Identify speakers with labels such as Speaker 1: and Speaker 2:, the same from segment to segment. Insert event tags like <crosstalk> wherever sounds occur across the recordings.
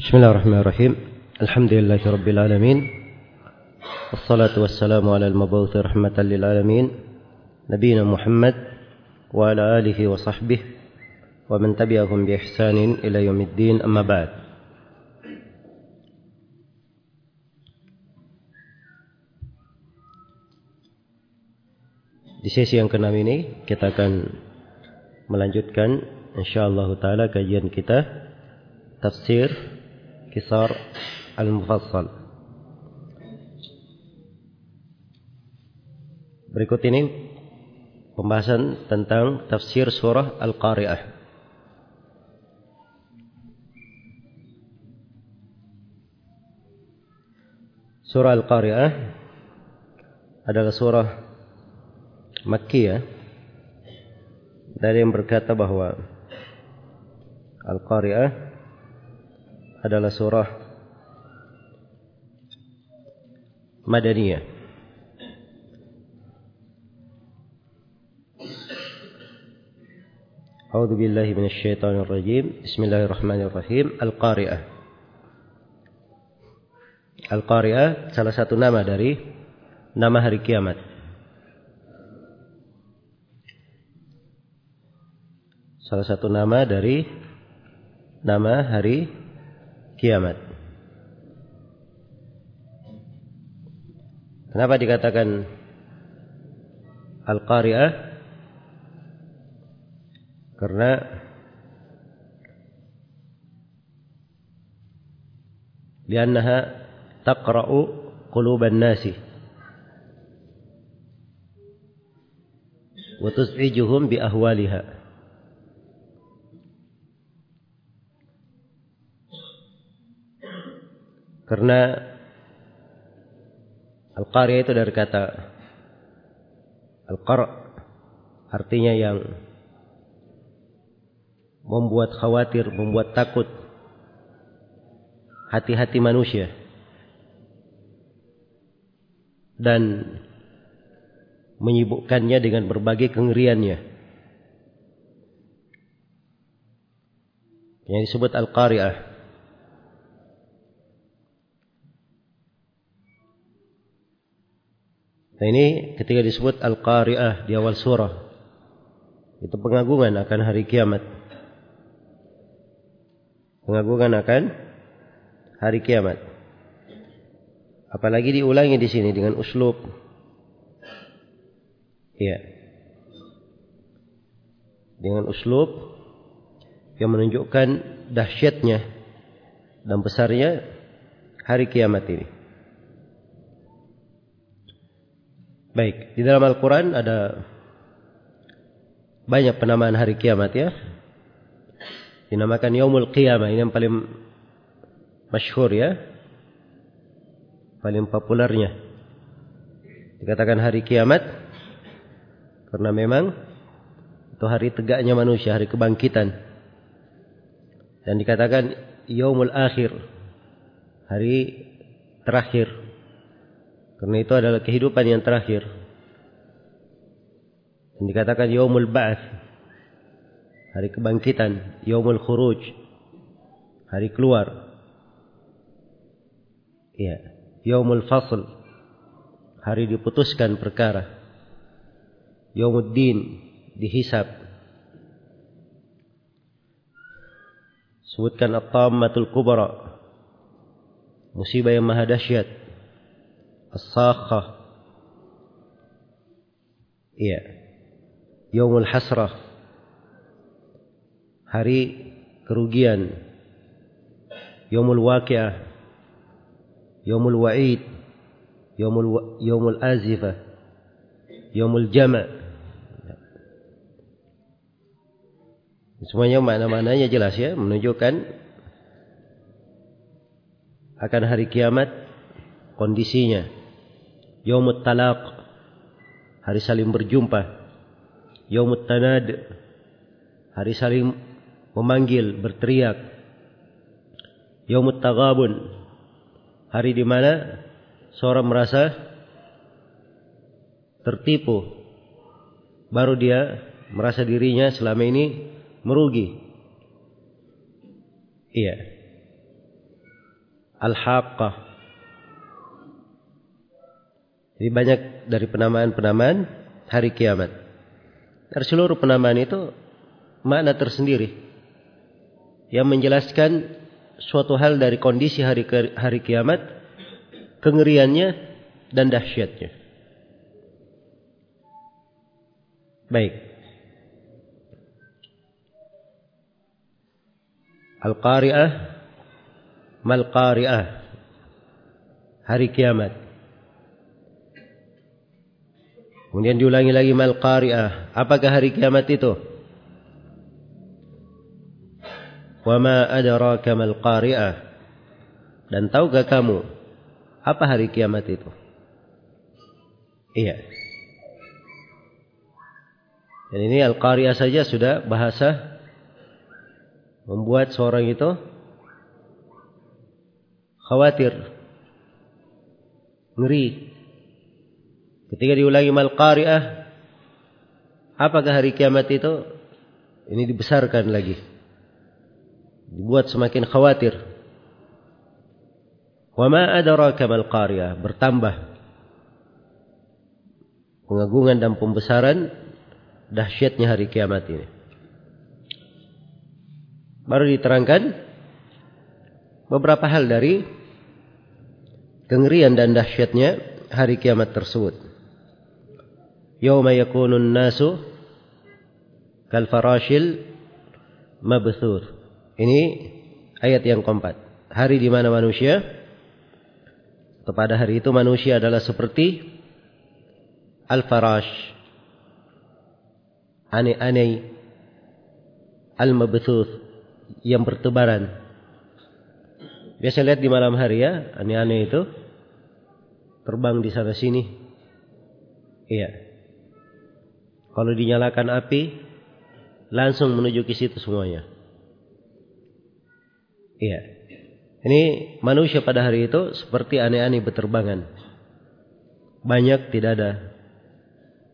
Speaker 1: بسم الله الرحمن الرحيم الحمد لله رب العالمين والصلاة والسلام على المبعوث رحمة للعالمين نبينا محمد وعلى آله وصحبه ومن تبعهم بإحسان إلى يوم الدين أما بعد Di sesi yang keenam ini kita akan melanjutkan insyaallah taala kajian kita tafsir kisar al-mufassal. Berikut ini pembahasan tentang tafsir surah Al-Qari'ah. Surah Al-Qari'ah adalah surah Makkiyah dari yang berkata bahwa Al-Qari'ah adalah surah Madaniyah. A'udzu billahi minasy syaithanir rajim. Bismillahirrahmanirrahim. Al-Qari'ah. Al-Qari'ah salah satu nama dari nama hari kiamat. salah satu nama dari nama hari kiamat. Kenapa dikatakan Al-Qari'ah? Karena liannaha taqra'u quluban nasi wa tus'ijuhum bi ahwaliha. Karena Al-Qari itu dari kata Al-Qar artinya yang membuat khawatir, membuat takut hati-hati manusia dan menyibukkannya dengan berbagai kengeriannya. Yang disebut Al-Qari'ah Nah ini ketika disebut Al-Qari'ah di awal surah. Itu pengagungan akan hari kiamat. Pengagungan akan hari kiamat. Apalagi diulangi di sini dengan uslub. Iya. Dengan uslub yang menunjukkan dahsyatnya dan besarnya hari kiamat ini. Baik, di dalam Al-Quran ada banyak penamaan hari kiamat ya. Dinamakan Yaumul Qiyamah, ini yang paling masyhur ya. Paling populernya. Dikatakan hari kiamat karena memang itu hari tegaknya manusia, hari kebangkitan. Dan dikatakan Yaumul Akhir, hari terakhir karena itu adalah kehidupan yang terakhir. Dan dikatakan yaumul ba'ats. Hari kebangkitan, yaumul khuruj. Hari keluar. Ya, yaumul fasl. Hari diputuskan perkara. Yaumuddin dihisab. Sebutkan at-tammatul kubra. Musibah yang maha dahsyat as-sakhah iya. Yaumul hasrah. Hari kerugian. Yaumul waqi'ah. Yaumul wa'id. Yaumul yaumul azifah. Yaumul jama' semuanya makna-maknanya jelas ya menunjukkan akan hari kiamat kondisinya Yaumut talaq hari saling berjumpa. Yaumut tanad hari saling memanggil, berteriak. Yaumut taghabun hari di mana seorang merasa tertipu baru dia merasa dirinya selama ini merugi. Iya. Al-Haqqah. Jadi banyak dari penamaan-penamaan hari kiamat. Dari seluruh penamaan itu makna tersendiri yang menjelaskan suatu hal dari kondisi hari hari kiamat, kengeriannya dan dahsyatnya. Baik. Al-Qari'ah Mal-Qari'ah Hari kiamat Kemudian diulangi lagi Mal-Qari'ah Apakah hari kiamat itu? Wa ma adraka mal-qari'ah Dan tahukah kamu apa hari kiamat itu? Iya. Dan ini Al-Qari'ah saja sudah bahasa membuat seorang itu khawatir, ngeri. Ketika diulangi mal qari'ah, apakah hari kiamat itu? Ini dibesarkan lagi. Dibuat semakin khawatir. Wa ma adraka mal qari'ah, bertambah pengagungan dan pembesaran dahsyatnya hari kiamat ini. Baru diterangkan beberapa hal dari kengerian dan dahsyatnya hari kiamat tersebut. Yawma yakunun nasu kal farashil mabthur. Ini ayat yang keempat. Hari di mana manusia atau pada hari itu manusia adalah seperti al-farash aneh-aneh al-mabthuth yang bertebaran. Biasa lihat di malam hari ya, aneh-aneh itu terbang di sana sini. Iya. Kalau dinyalakan api, langsung menuju ke situ semuanya. Iya. Ini manusia pada hari itu seperti aneh-aneh berterbangan. Banyak tidak ada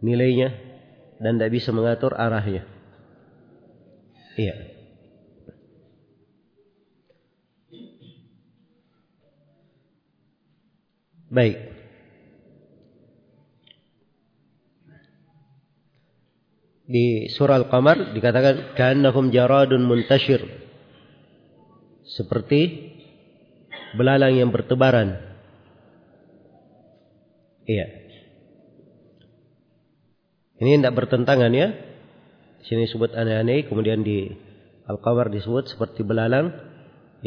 Speaker 1: nilainya dan tidak bisa mengatur arahnya. Iya. Baik. Di surah Al-Qamar dikatakan ka'annahum jaradun muntashir. Seperti belalang yang bertebaran. Iya. Ini tidak bertentangan ya. Di sini disebut aneh-aneh, kemudian di Al-Qamar disebut seperti belalang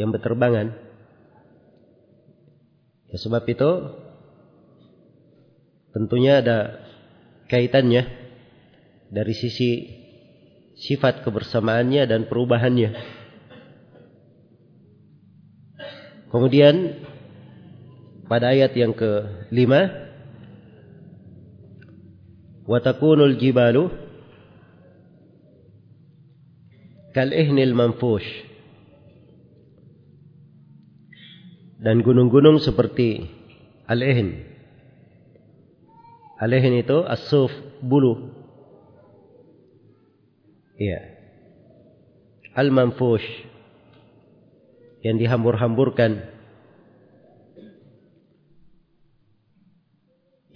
Speaker 1: yang berterbangan. Ya, sebab itu tentunya ada kaitannya dari sisi sifat kebersamaannya dan perubahannya. Kemudian pada ayat yang ke-5 wa takunul jibalu kal ihnil manfush dan gunung-gunung seperti al-ihin. Al-ihin itu as-suf bulu Iya. Al-manfush yang dihambur-hamburkan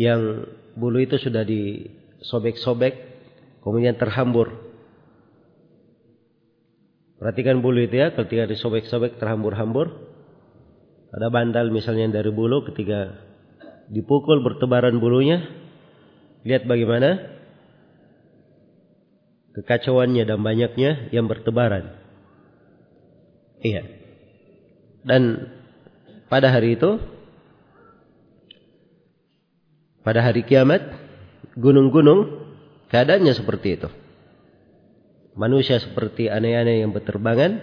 Speaker 1: yang bulu itu sudah di sobek-sobek, kemudian terhambur. Perhatikan bulu itu ya, ketika disobek-sobek terhambur-hambur. Ada bandal misalnya dari bulu ketika dipukul bertebaran bulunya. Lihat bagaimana kekacauannya dan banyaknya yang bertebaran. Iya. Dan pada hari itu, pada hari kiamat, gunung-gunung keadaannya seperti itu. Manusia seperti aneh-aneh yang berterbangan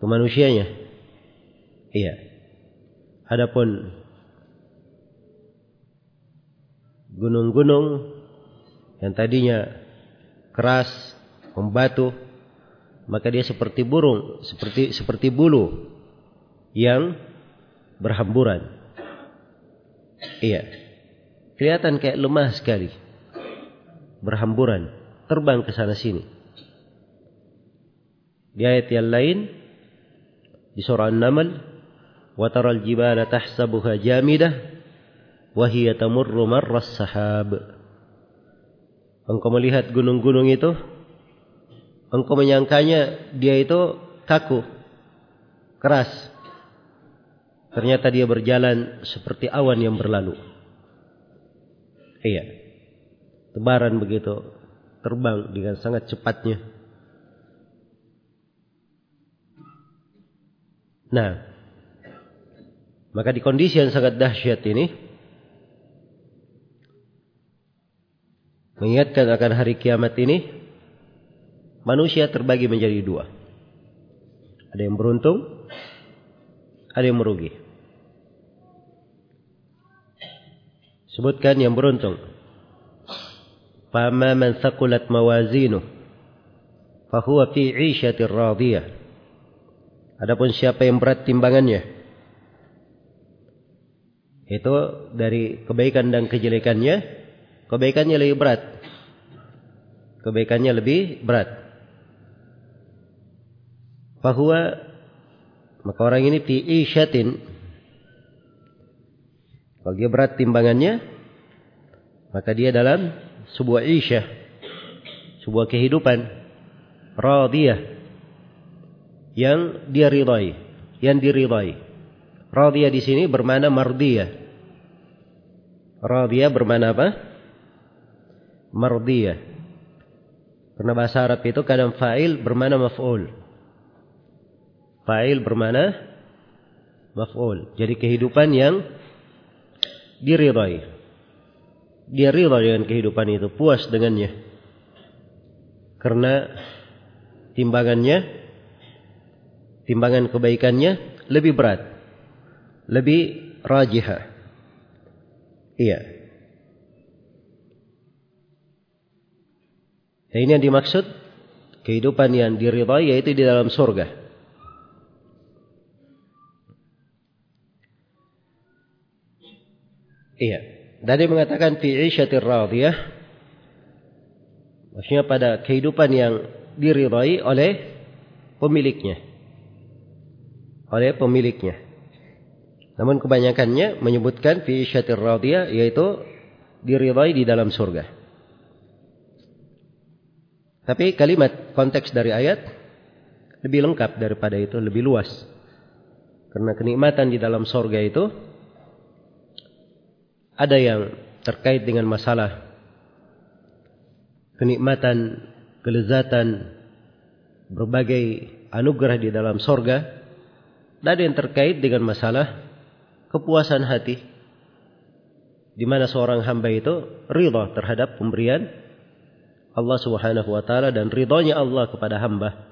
Speaker 1: ke manusianya. Iya. Adapun gunung-gunung yang tadinya keras, membatu, maka dia seperti burung, seperti seperti bulu yang berhamburan. Iya. Kelihatan kayak lemah sekali. Berhamburan. Terbang ke sana sini. Di ayat yang lain. Di surah An-Naml. Wa taral jibala tahsabuha jamidah wa hiya tamurru marras sahab. Engkau melihat gunung-gunung itu, engkau menyangkanya dia itu kaku, keras. Ternyata dia berjalan seperti awan yang berlalu. Iya. Tebaran begitu, terbang dengan sangat cepatnya. Nah, maka di kondisi yang sangat dahsyat ini, mengingatkan akan hari kiamat ini, manusia terbagi menjadi dua. Ada yang beruntung, ada yang merugi. Sebutkan yang beruntung. Fama man thaqulat mawazinu fahuwa fi 'ishatir radiyah. Adapun siapa yang berat timbangannya itu dari kebaikan dan kejelekannya, kebaikannya lebih berat. Kebaikannya lebih berat. Bahwa maka orang ini fi isyatin. Kalau dia berat timbangannya maka dia dalam sebuah isyah sebuah kehidupan radiyah yang dia ridai yang diridai radiyah di sini bermana mardiyah. Radiyah bermana apa mardiyah karena bahasa Arab itu kadang fa'il bermana maf'ul. Fa'il bermana maf'ul. Jadi kehidupan yang diridai. Dia ridha dengan kehidupan itu, puas dengannya. Karena timbangannya, timbangan kebaikannya lebih berat. Lebih rajihah. Iya. Dan ini yang dimaksud kehidupan yang diridhai yaitu di dalam surga. Iya. Dari mengatakan fi 'isyatir radiyah maksudnya pada kehidupan yang diridhai oleh pemiliknya. Oleh pemiliknya. Namun kebanyakannya menyebutkan fi 'isyatir radiyah yaitu diridhai di dalam surga. Tapi kalimat konteks dari ayat lebih lengkap daripada itu, lebih luas. Karena kenikmatan di dalam sorga itu ada yang terkait dengan masalah kenikmatan, kelezatan, berbagai anugerah di dalam sorga. Dan ada yang terkait dengan masalah kepuasan hati. Di mana seorang hamba itu ridha terhadap pemberian Allah Subhanahu wa taala dan ridhonya Allah kepada hamba.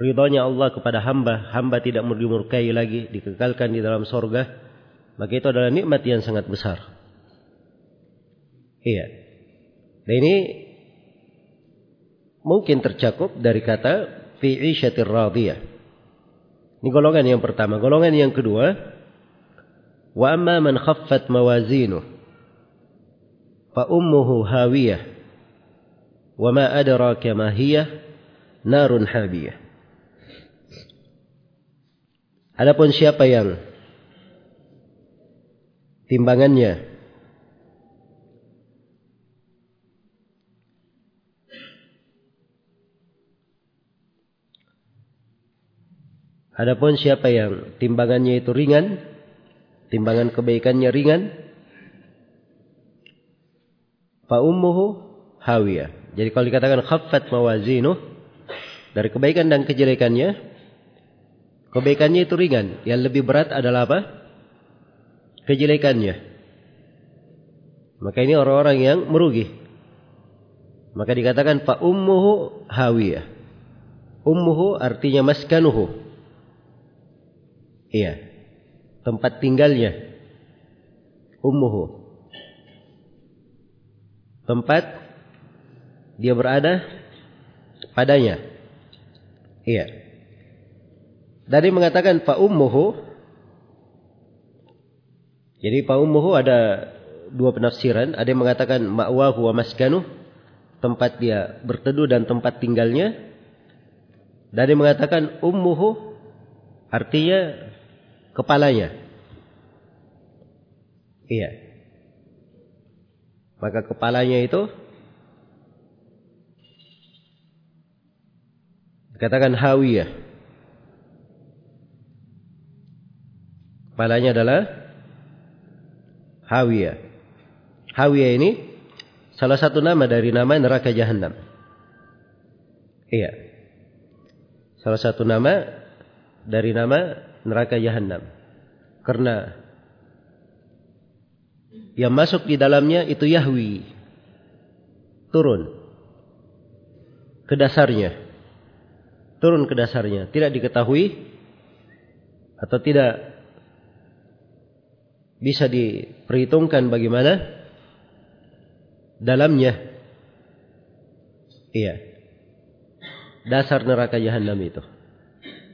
Speaker 1: Ridhonya Allah kepada hamba, hamba tidak dimurkai lagi, dikekalkan di dalam sorga, maka itu adalah nikmat yang sangat besar. Iya. Dan ini mungkin tercakup dari kata fi isyatir radiyah. Ini golongan yang pertama. Golongan yang kedua, wa amma man khaffat mawazinu fa ummuhu hawiyah وما أدراك ما هي نار حامية Adapun siapa yang timbangannya Adapun siapa yang timbangannya itu ringan, timbangan kebaikannya ringan, fa ummuhu hawiyah. Jadi kalau dikatakan khaffat mawazinu dari kebaikan dan kejelekannya, kebaikannya itu ringan. Yang lebih berat adalah apa? Kejelekannya. Maka ini orang-orang yang merugi. Maka dikatakan fa ummuhu hawiyah. Ummuhu artinya maskanuhu. Iya. Tempat tinggalnya. Ummuhu. Tempat dia berada padanya. Iya. Dari mengatakan fa ummuhu jadi fa ummuhu ada dua penafsiran, ada yang mengatakan ma'wahu wa maskanu, tempat dia berteduh dan tempat tinggalnya. Dari mengatakan ummuhu artinya kepalanya. Iya. Maka kepalanya itu dikatakan hawiyah. Kepalanya adalah hawiyah. Hawiyah ini salah satu nama dari nama neraka jahanam. Iya. Salah satu nama dari nama neraka jahanam. Karena yang masuk di dalamnya itu Yahwi. Turun ke dasarnya. Turun ke dasarnya. Tidak diketahui atau tidak bisa diperhitungkan bagaimana dalamnya. Iya dasar neraka jahanam itu.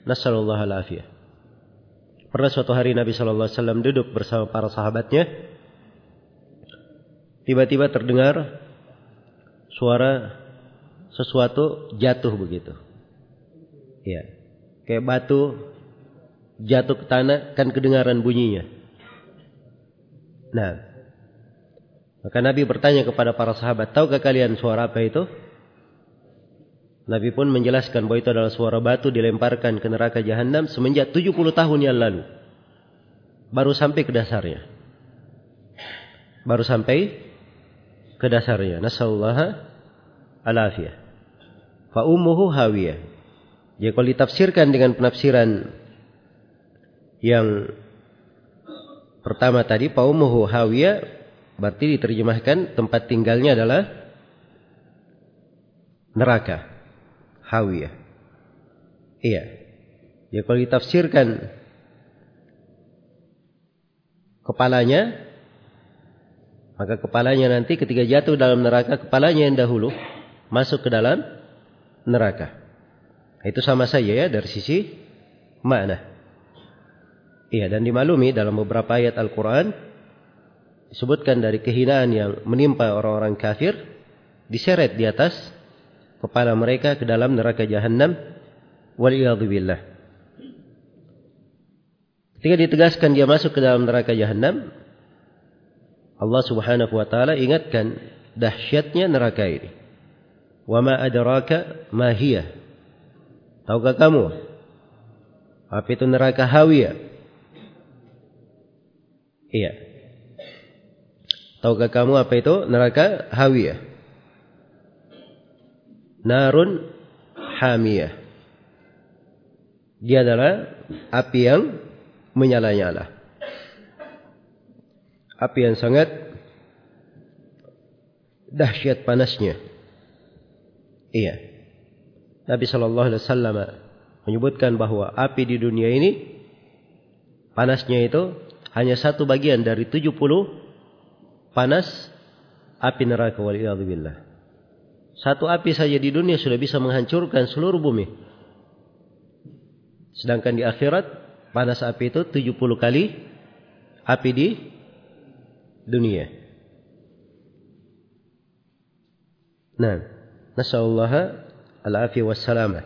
Speaker 1: Nasallallahu alaihi Pernah suatu hari Nabi Shallallahu Alaihi Wasallam duduk bersama para sahabatnya. Tiba-tiba terdengar suara sesuatu jatuh begitu. Ya, kayak batu jatuh ke tanah kan kedengaran bunyinya. Nah, maka Nabi bertanya kepada para sahabat, tahukah kalian suara apa itu? Nabi pun menjelaskan bahwa itu adalah suara batu dilemparkan ke neraka jahanam semenjak 70 tahun yang lalu. Baru sampai ke dasarnya. Baru sampai ke dasarnya. Nasallallahu alafiyah. Fa ummuhu hawiyah. Jadi kalau ditafsirkan dengan penafsiran yang pertama tadi fa ummuhu hawiyah berarti diterjemahkan tempat tinggalnya adalah neraka hawiyah. Iya. Ya kalau ditafsirkan kepalanya maka kepalanya nanti ketika jatuh dalam neraka kepalanya yang dahulu masuk ke dalam neraka. Itu sama saja ya dari sisi makna. Iya dan dimaklumi dalam beberapa ayat Al-Qur'an disebutkan dari kehinaan yang menimpa orang-orang kafir diseret di atas kepala mereka ke dalam neraka jahanam waliyadzubillah. Ketika ditegaskan dia masuk ke dalam neraka jahanam, Allah Subhanahu wa taala ingatkan dahsyatnya neraka ini. Wa ma adraka ma hiya? Tahukah kamu apa itu neraka hawiyah? Iya. Tahukah kamu apa itu neraka hawiyah? narun hamiyah. Dia adalah api yang menyala-nyala. Api yang sangat dahsyat panasnya. Iya. Nabi Shallallahu Alaihi Wasallam menyebutkan bahwa api di dunia ini panasnya itu hanya satu bagian dari 70 panas api neraka waliyadzubillah. Satu api saja di dunia sudah bisa menghancurkan seluruh bumi. Sedangkan di akhirat panas api itu 70 kali api di dunia. Nah, nasallallahu al-afi wassalamah.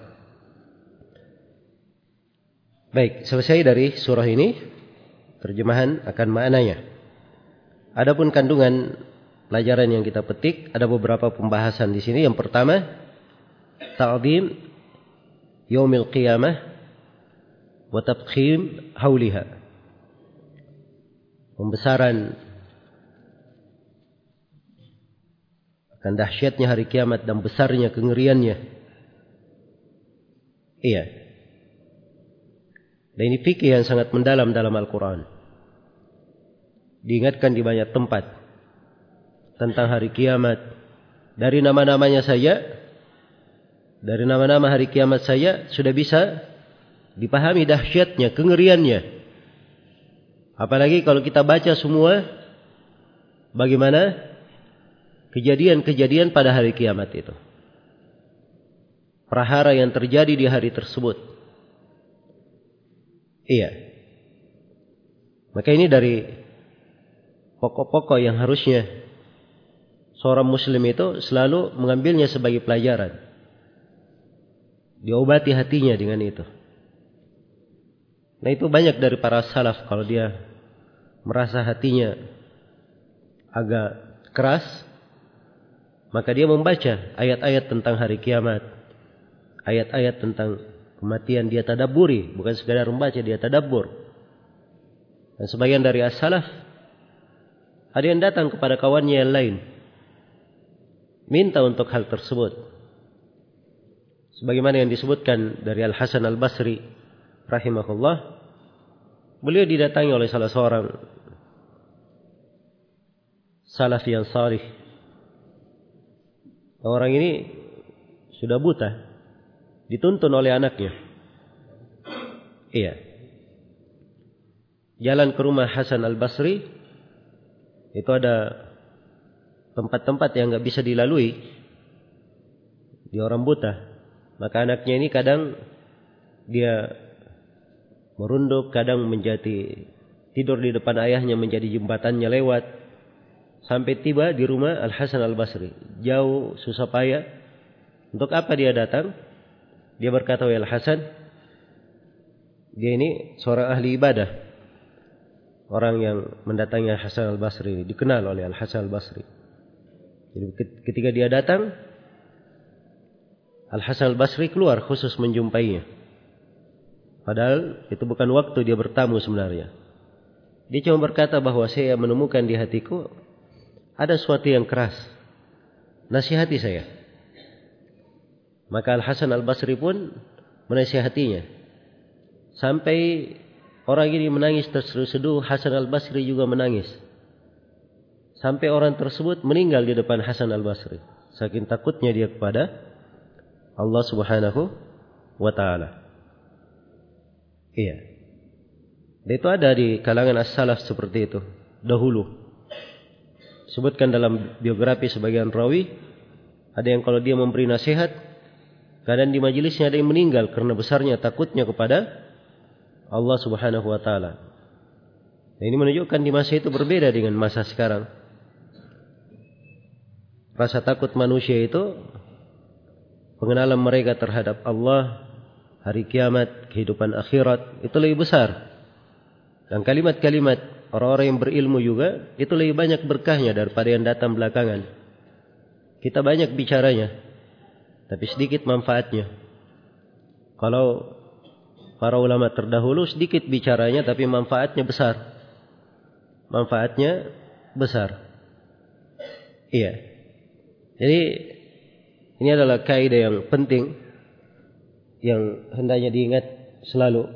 Speaker 1: Baik, selesai dari surah ini terjemahan akan maknanya. Adapun kandungan pelajaran yang kita petik ada beberapa pembahasan di sini. Yang pertama, ta'zim yaumil qiyamah wa tabkhim hauliha. Pembesaran akan dahsyatnya hari kiamat dan besarnya kengeriannya. Iya. Dan ini fikih yang sangat mendalam dalam Al-Quran. Diingatkan di banyak tempat tentang hari kiamat. Dari nama-namanya saja, dari nama-nama hari kiamat saya sudah bisa dipahami dahsyatnya, kengeriannya. Apalagi kalau kita baca semua bagaimana kejadian-kejadian pada hari kiamat itu. Prahara yang terjadi di hari tersebut. Iya. Maka ini dari pokok-pokok yang harusnya seorang muslim itu selalu mengambilnya sebagai pelajaran. Diobati hatinya dengan itu. Nah itu banyak dari para salaf kalau dia merasa hatinya agak keras, maka dia membaca ayat-ayat tentang hari kiamat, ayat-ayat tentang kematian dia tadaburi, bukan sekadar membaca dia tadabur. Dan sebagian dari as-salaf ada yang datang kepada kawannya yang lain minta untuk hal tersebut. Sebagaimana yang disebutkan dari Al Hasan Al Basri rahimahullah, beliau didatangi oleh salah seorang salaf yang salih. Orang ini sudah buta, dituntun oleh anaknya. Iya. Jalan ke rumah Hasan Al Basri itu ada tempat-tempat yang nggak bisa dilalui di orang buta. Maka anaknya ini kadang dia merunduk, kadang menjadi tidur di depan ayahnya menjadi jembatannya lewat sampai tiba di rumah Al Hasan Al Basri. Jauh susah payah. Untuk apa dia datang? Dia berkata, "Al Hasan, dia ini seorang ahli ibadah. Orang yang mendatangi Hasan Al Basri dikenal oleh Al Hasan Al Basri. Jadi ketika dia datang, Al Hasan Al Basri keluar khusus menjumpainya. Padahal itu bukan waktu dia bertamu sebenarnya. Dia cuma berkata bahwa saya menemukan di hatiku ada sesuatu yang keras. Nasihati saya. Maka Al Hasan Al Basri pun menasihatinya. Sampai orang ini menangis terseduh-seduh, Hasan Al Basri juga menangis. Sampai orang tersebut meninggal di depan Hasan al-Basri. Saking takutnya dia kepada Allah subhanahu wa ta'ala. Iya. Dan itu ada di kalangan as-salaf seperti itu. Dahulu. Sebutkan dalam biografi sebagian rawi. Ada yang kalau dia memberi nasihat. Kadang di majelisnya ada yang meninggal. Karena besarnya takutnya kepada Allah subhanahu wa ta'ala. Ini menunjukkan di masa itu berbeda dengan masa sekarang. Rasa takut manusia itu pengenalan mereka terhadap Allah, hari kiamat, kehidupan akhirat itu lebih besar. Dan kalimat-kalimat orang-orang yang berilmu juga itu lebih banyak berkahnya daripada yang datang belakangan. Kita banyak bicaranya, tapi sedikit manfaatnya. Kalau para ulama terdahulu sedikit bicaranya tapi manfaatnya besar. Manfaatnya besar. Iya. Jadi ini adalah kaidah yang penting yang hendaknya diingat selalu.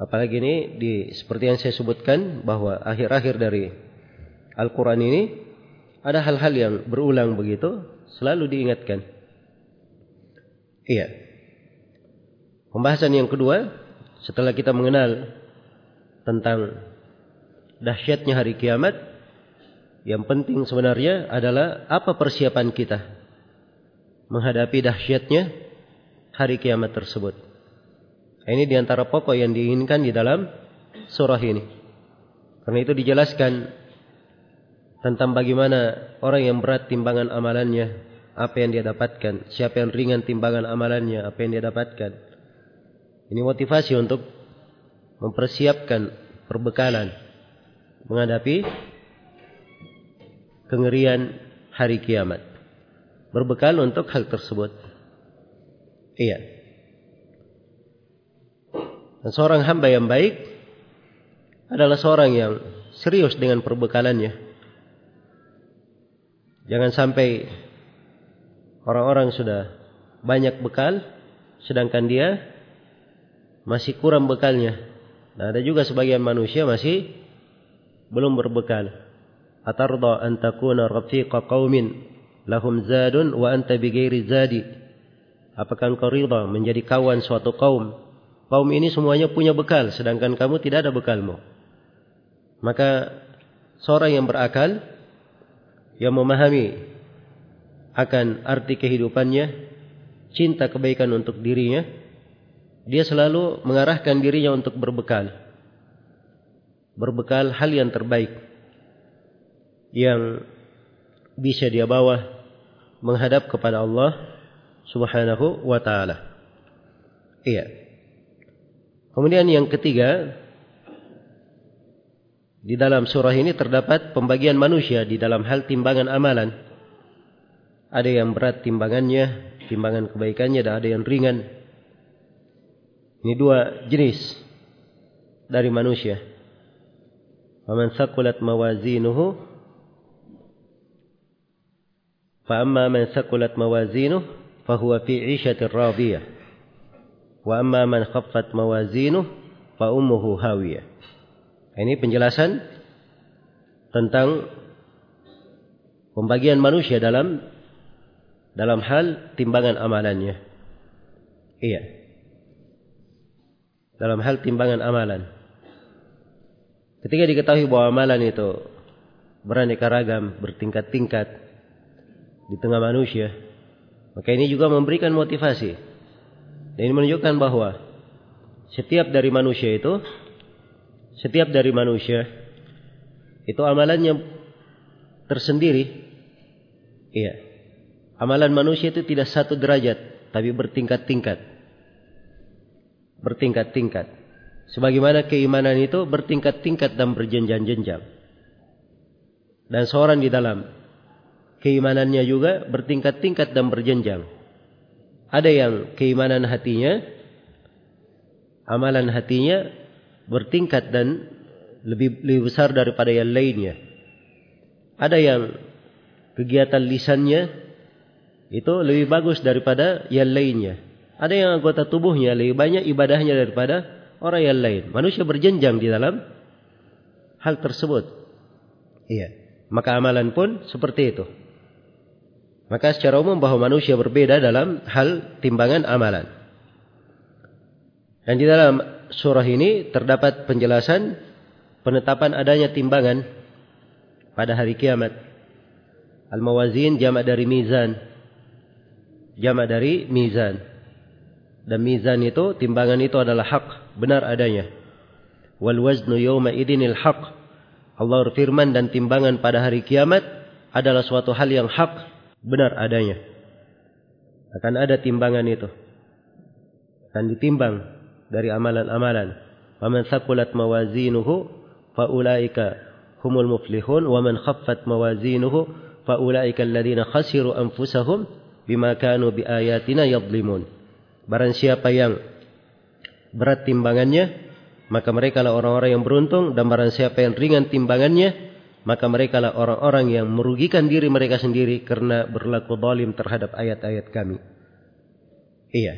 Speaker 1: Apalagi ini di seperti yang saya sebutkan bahwa akhir-akhir dari Al-Quran ini ada hal-hal yang berulang begitu selalu diingatkan. Iya. Pembahasan yang kedua setelah kita mengenal tentang dahsyatnya hari kiamat yang penting sebenarnya adalah apa persiapan kita menghadapi dahsyatnya hari kiamat tersebut. Ini di antara pokok yang diinginkan di dalam surah ini. Karena itu dijelaskan tentang bagaimana orang yang berat timbangan amalannya, apa yang dia dapatkan, siapa yang ringan timbangan amalannya, apa yang dia dapatkan. Ini motivasi untuk mempersiapkan perbekalan menghadapi kengerian hari kiamat. Berbekal untuk hal tersebut. Iya. Dan seorang hamba yang baik adalah seorang yang serius dengan perbekalannya. Jangan sampai orang-orang sudah banyak bekal, sedangkan dia masih kurang bekalnya. Nah, ada juga sebagian manusia masih belum berbekal. Atarda an takuna rafiqa qaumin lahum zadun wa anta bighairi zadi? Apakah engkau rida menjadi kawan suatu kaum? Kaum ini semuanya punya bekal sedangkan kamu tidak ada bekalmu. Maka seorang yang berakal yang memahami akan arti kehidupannya, cinta kebaikan untuk dirinya, dia selalu mengarahkan dirinya untuk berbekal. Berbekal hal yang terbaik yang bisa dia bawa menghadap kepada Allah Subhanahu wa taala. Iya. Kemudian yang ketiga, di dalam surah ini terdapat pembagian manusia di dalam hal timbangan amalan. Ada yang berat timbangannya, timbangan kebaikannya, dan ada yang ringan. Ini dua jenis dari manusia. Waman sakulat mawazinuhu sakulat mawazinuhu fahuwa fi 'ishatir radiyah. Wa amma man khaffat mawazinuh fa ummuhu hawiyah. Ini penjelasan tentang pembagian manusia dalam dalam hal timbangan amalannya. Iya. Dalam hal timbangan amalan. Ketika diketahui bahwa amalan itu beraneka ragam, bertingkat-tingkat di tengah manusia, maka ini juga memberikan motivasi dan ini menunjukkan bahwa setiap dari manusia itu setiap dari manusia itu amalannya tersendiri. Iya. Amalan manusia itu tidak satu derajat, tapi bertingkat-tingkat. Bertingkat-tingkat. Sebagaimana keimanan itu bertingkat-tingkat dan berjenjang-jenjang. Dan seorang di dalam keimanannya juga bertingkat-tingkat dan berjenjang. Ada yang keimanan hatinya, amalan hatinya bertingkat dan lebih, lebih besar daripada yang lainnya. Ada yang kegiatan lisannya itu lebih bagus daripada yang lainnya. Ada yang anggota tubuhnya lebih banyak ibadahnya daripada orang yang lain. Manusia berjenjang di dalam hal tersebut. Iya. Maka amalan pun seperti itu. Maka secara umum bahwa manusia berbeda dalam hal timbangan amalan. Dan di dalam surah ini terdapat penjelasan penetapan adanya timbangan pada hari kiamat. Al-mawazin jamak dari mizan. Jamak dari mizan. Dan mizan itu, timbangan itu adalah hak, benar adanya. Wal waznu yawma idinil haq. Allah berfirman dan timbangan pada hari kiamat adalah suatu hal yang hak benar adanya. Akan ada timbangan itu. Akan ditimbang dari amalan-amalan. Waman sakulat mawazinuhu faulaika humul muflihun waman khaffat mawazinuhu faulaika alladhina khasiru anfusahum bima kanu biayatina yadlimun. Barang siapa yang berat timbangannya maka mereka lah orang-orang yang beruntung dan barang siapa yang ringan timbangannya maka mereka lah orang-orang yang merugikan diri mereka sendiri karena berlaku zalim terhadap ayat-ayat kami. Iya.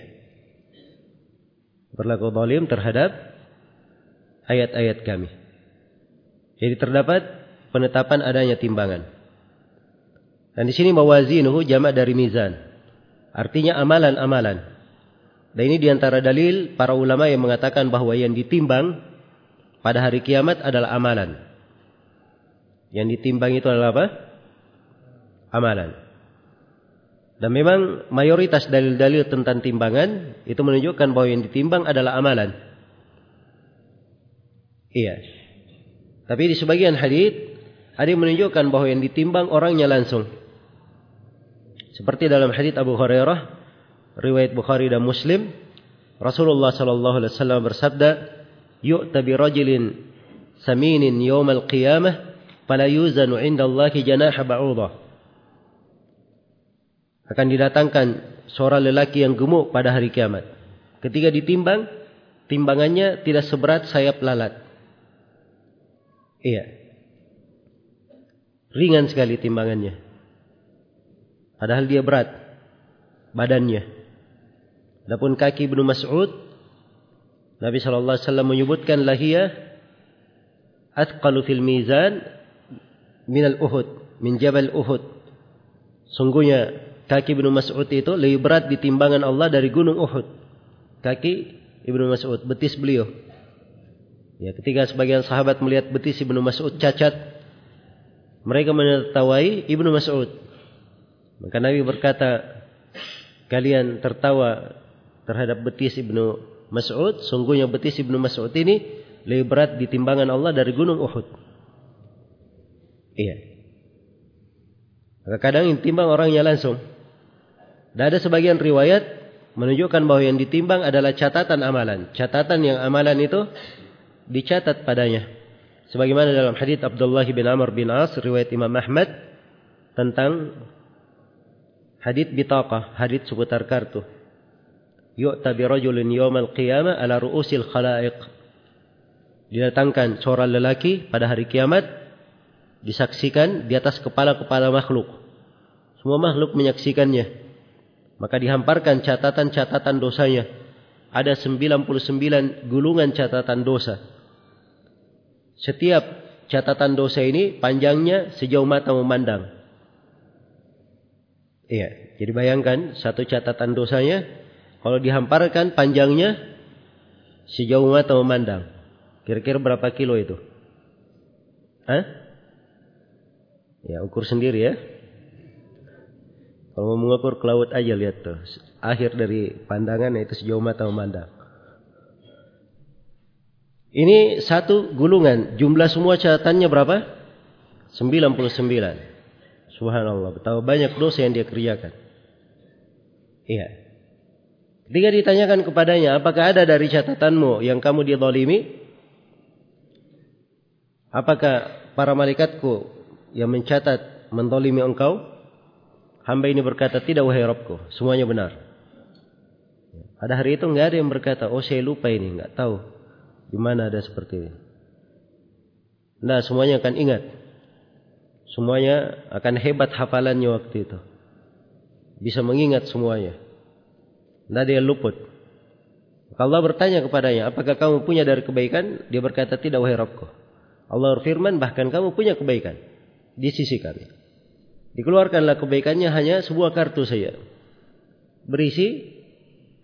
Speaker 1: Berlaku zalim terhadap ayat-ayat kami. Jadi terdapat penetapan adanya timbangan. Dan di sini mawazinuhu jamak dari mizan. Artinya amalan-amalan. Dan ini di antara dalil para ulama yang mengatakan bahwa yang ditimbang pada hari kiamat adalah amalan. Yang ditimbang itu adalah apa? Amalan. Dan memang mayoritas dalil-dalil tentang timbangan itu menunjukkan bahwa yang ditimbang adalah amalan. Iya. Tapi di sebagian hadis ada yang menunjukkan bahwa yang ditimbang orangnya langsung. Seperti dalam hadis Abu Hurairah, riwayat Bukhari dan Muslim, Rasulullah sallallahu alaihi wasallam bersabda, "Yu'ta bi rajulin saminin yawmal qiyamah fala yuzanu indallahi janaha ba'udah. Akan didatangkan seorang lelaki yang gemuk pada hari kiamat. Ketika ditimbang, timbangannya tidak seberat sayap lalat. Iya. Ringan sekali timbangannya. Padahal dia berat badannya. Adapun kaki Ibnu Mas'ud Nabi sallallahu alaihi wasallam menyebutkan lahiyah athqalu fil mizan minal Uhud, min Jabal Uhud. Sungguhnya kaki Ibnu Mas'ud itu lebih berat di timbangan Allah dari gunung Uhud. Kaki Ibnu Mas'ud, betis beliau. Ya, ketika sebagian sahabat melihat betis Ibnu Mas'ud cacat, mereka menertawai Ibnu Mas'ud. Maka Nabi berkata, kalian tertawa terhadap betis Ibnu Mas'ud, sungguhnya betis Ibnu Mas'ud ini lebih berat di timbangan Allah dari gunung Uhud. Iya. Maka kadang timbang orangnya langsung. Dan ada sebagian riwayat menunjukkan bahwa yang ditimbang adalah catatan amalan. Catatan yang amalan itu dicatat padanya. Sebagaimana dalam hadis Abdullah bin Amr bin As riwayat Imam Ahmad tentang hadis bitaqah, hadis seputar kartu. Yu'ta bi rajulin yawmal qiyamah ala ru'usil khalaiq. Didatangkan seorang lelaki pada hari kiamat disaksikan di atas kepala-kepala makhluk. Semua makhluk menyaksikannya. Maka dihamparkan catatan-catatan dosanya. Ada 99 gulungan catatan dosa. Setiap catatan dosa ini panjangnya sejauh mata memandang. Iya, jadi bayangkan satu catatan dosanya kalau dihamparkan panjangnya sejauh mata memandang. Kira-kira berapa kilo itu? Hah? Ya, ukur sendiri ya. Kalau mau mengukur ke laut aja lihat tuh. Akhir dari pandangan itu sejauh mata memandang. Ini satu gulungan. Jumlah semua catatannya berapa? 99. Subhanallah. Betapa banyak dosa yang dia kerjakan. Iya. Ketika ditanyakan kepadanya, apakah ada dari catatanmu yang kamu didolimi? Apakah para malaikatku yang mencatat mendolimi engkau? Hamba ini berkata, tidak wahai Rabbku. Semuanya benar. Pada hari itu nggak ada yang berkata, oh saya lupa ini, nggak tahu di mana ada seperti ini. Nah, semuanya akan ingat. Semuanya akan hebat hafalannya waktu itu. Bisa mengingat semuanya. Tidak yang luput. Allah bertanya kepadanya, apakah kamu punya dari kebaikan? Dia berkata, tidak wahai. Allah berfirman, bahkan kamu punya kebaikan di sisi kami. Dikeluarkanlah kebaikannya hanya sebuah kartu saja. Berisi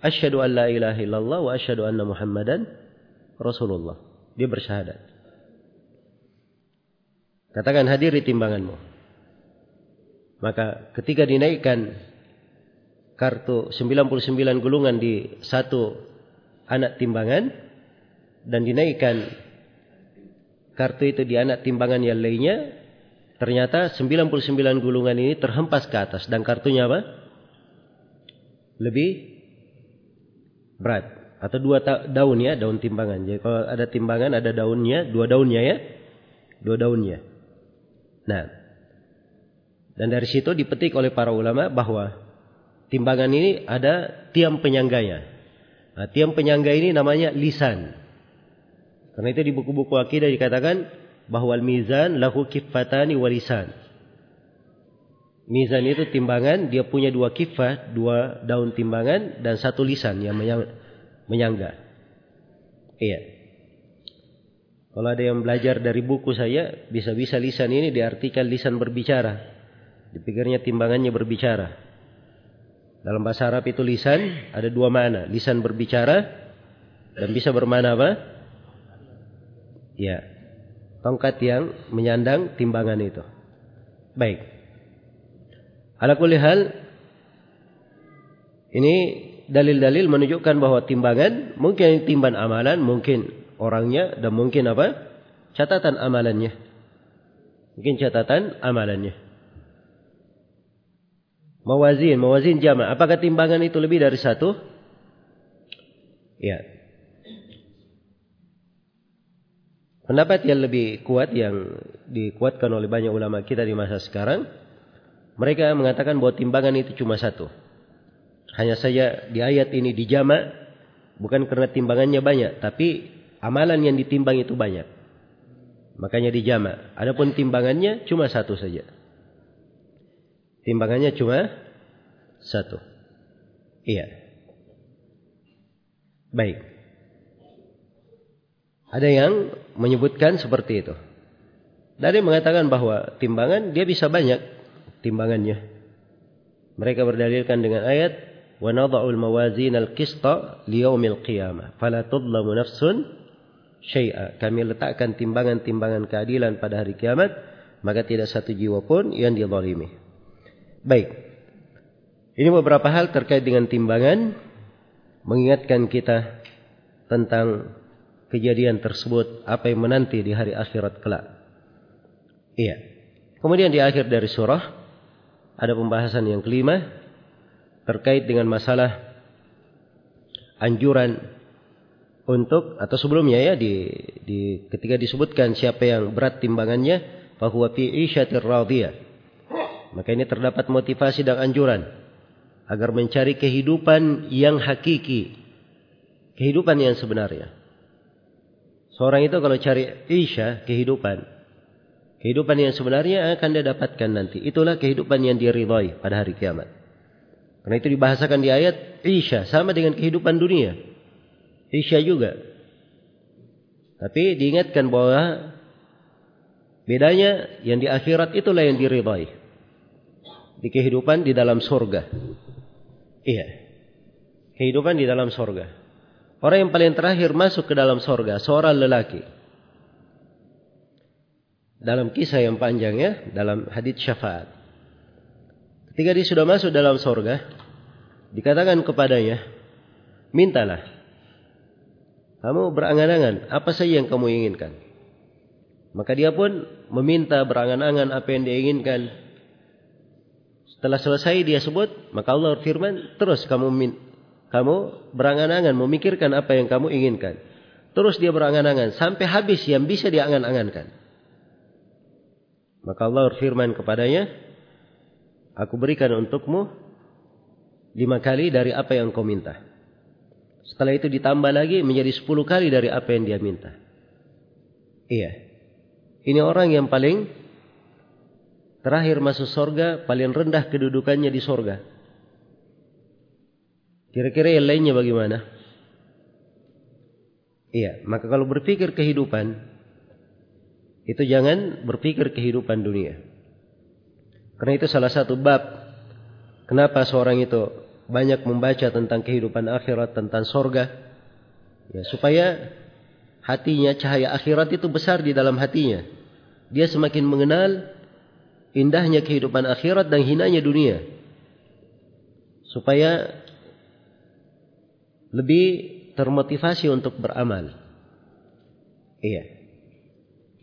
Speaker 1: asyhadu an la ilaha illallah wa asyhadu anna Muhammadan Rasulullah. Dia bersyahadat. Katakan hadir di timbanganmu. Maka ketika dinaikkan kartu 99 gulungan di satu anak timbangan dan dinaikkan kartu itu di anak timbangan yang lainnya Ternyata 99 gulungan ini terhempas ke atas dan kartunya apa? Lebih berat atau dua daun ya, daun timbangan. Jadi kalau ada timbangan ada daunnya, dua daunnya ya. Dua daunnya. Nah, dan dari situ dipetik oleh para ulama bahwa timbangan ini ada tiang penyangganya. Nah, tiang penyangga ini namanya lisan. Karena itu di buku-buku akidah dikatakan bahwa mizan lahu kifatani walisan. Mizan itu timbangan, dia punya dua kifah, dua daun timbangan dan satu lisan yang menyangga. Iya. Kalau ada yang belajar dari buku saya, bisa-bisa lisan ini diartikan lisan berbicara. Dipikirnya timbangannya berbicara. Dalam bahasa Arab itu lisan ada dua mana. Lisan berbicara dan bisa bermana apa? Ya, tongkat yang menyandang timbangan itu. Baik. Ala hal ini dalil-dalil menunjukkan bahwa timbangan mungkin timban amalan, mungkin orangnya dan mungkin apa? catatan amalannya. Mungkin catatan amalannya. Mawazin, mawazin jama. Apakah timbangan itu lebih dari satu? Ya, Pendapat yang lebih kuat yang dikuatkan oleh banyak ulama kita di masa sekarang, mereka mengatakan bahwa timbangan itu cuma satu. Hanya saja di ayat ini dijama bukan karena timbangannya banyak, tapi amalan yang ditimbang itu banyak. Makanya dijama. Adapun timbangannya cuma satu saja. Timbangannya cuma satu. Iya. Baik. Ada yang menyebutkan seperti itu. Dari mengatakan bahwa timbangan dia bisa banyak timbangannya. Mereka berdalilkan dengan ayat wa nadha'ul mawazin al-qista liyaumil qiyamah fala tudlamu nafsun syai'a. Kami letakkan timbangan-timbangan keadilan pada hari kiamat maka tidak satu jiwa pun yang dizalimi. Baik. Ini beberapa hal terkait dengan timbangan mengingatkan kita tentang kejadian tersebut apa yang menanti di hari akhirat kelak. Iya. Kemudian di akhir dari surah ada pembahasan yang kelima terkait dengan masalah anjuran untuk atau sebelumnya ya di, di ketika disebutkan siapa yang berat timbangannya bahwa fi isyatir radiyah maka ini terdapat motivasi dan anjuran agar mencari kehidupan yang hakiki kehidupan yang sebenarnya. Seorang itu kalau cari isya kehidupan kehidupan yang sebenarnya akan dia dapatkan nanti. Itulah kehidupan yang diridhai pada hari kiamat. Karena itu dibahasakan di ayat isya sama dengan kehidupan dunia Isya juga. Tapi diingatkan bahwa bedanya yang di akhirat itulah yang diridhai. Di kehidupan di dalam surga. Iya. Kehidupan di dalam surga. Orang yang paling terakhir masuk ke dalam surga, seorang lelaki. Dalam kisah yang panjang ya, dalam hadits syafaat. Ketika dia sudah masuk dalam surga, dikatakan kepadanya, mintalah kamu berangan-angan apa saja yang kamu inginkan. Maka dia pun meminta berangan-angan apa yang dia inginkan. Setelah selesai dia sebut, maka Allah firman, terus kamu kamu berangan-angan memikirkan apa yang kamu inginkan. Terus dia berangan-angan sampai habis yang bisa dia angan-angankan. Maka Allah firman kepadanya, aku berikan untukmu lima kali dari apa yang kau minta. Setelah itu ditambah lagi menjadi 10 kali dari apa yang dia minta. Iya. Ini orang yang paling terakhir masuk sorga, paling rendah kedudukannya di sorga. Kira-kira yang lainnya bagaimana? Iya, maka kalau berpikir kehidupan, itu jangan berpikir kehidupan dunia. Karena itu salah satu bab kenapa seorang itu banyak membaca tentang kehidupan akhirat, tentang sorga. Ya, supaya hatinya, cahaya akhirat itu besar di dalam hatinya. Dia semakin mengenal indahnya kehidupan akhirat dan hinanya dunia. Supaya lebih termotivasi untuk beramal. Iya.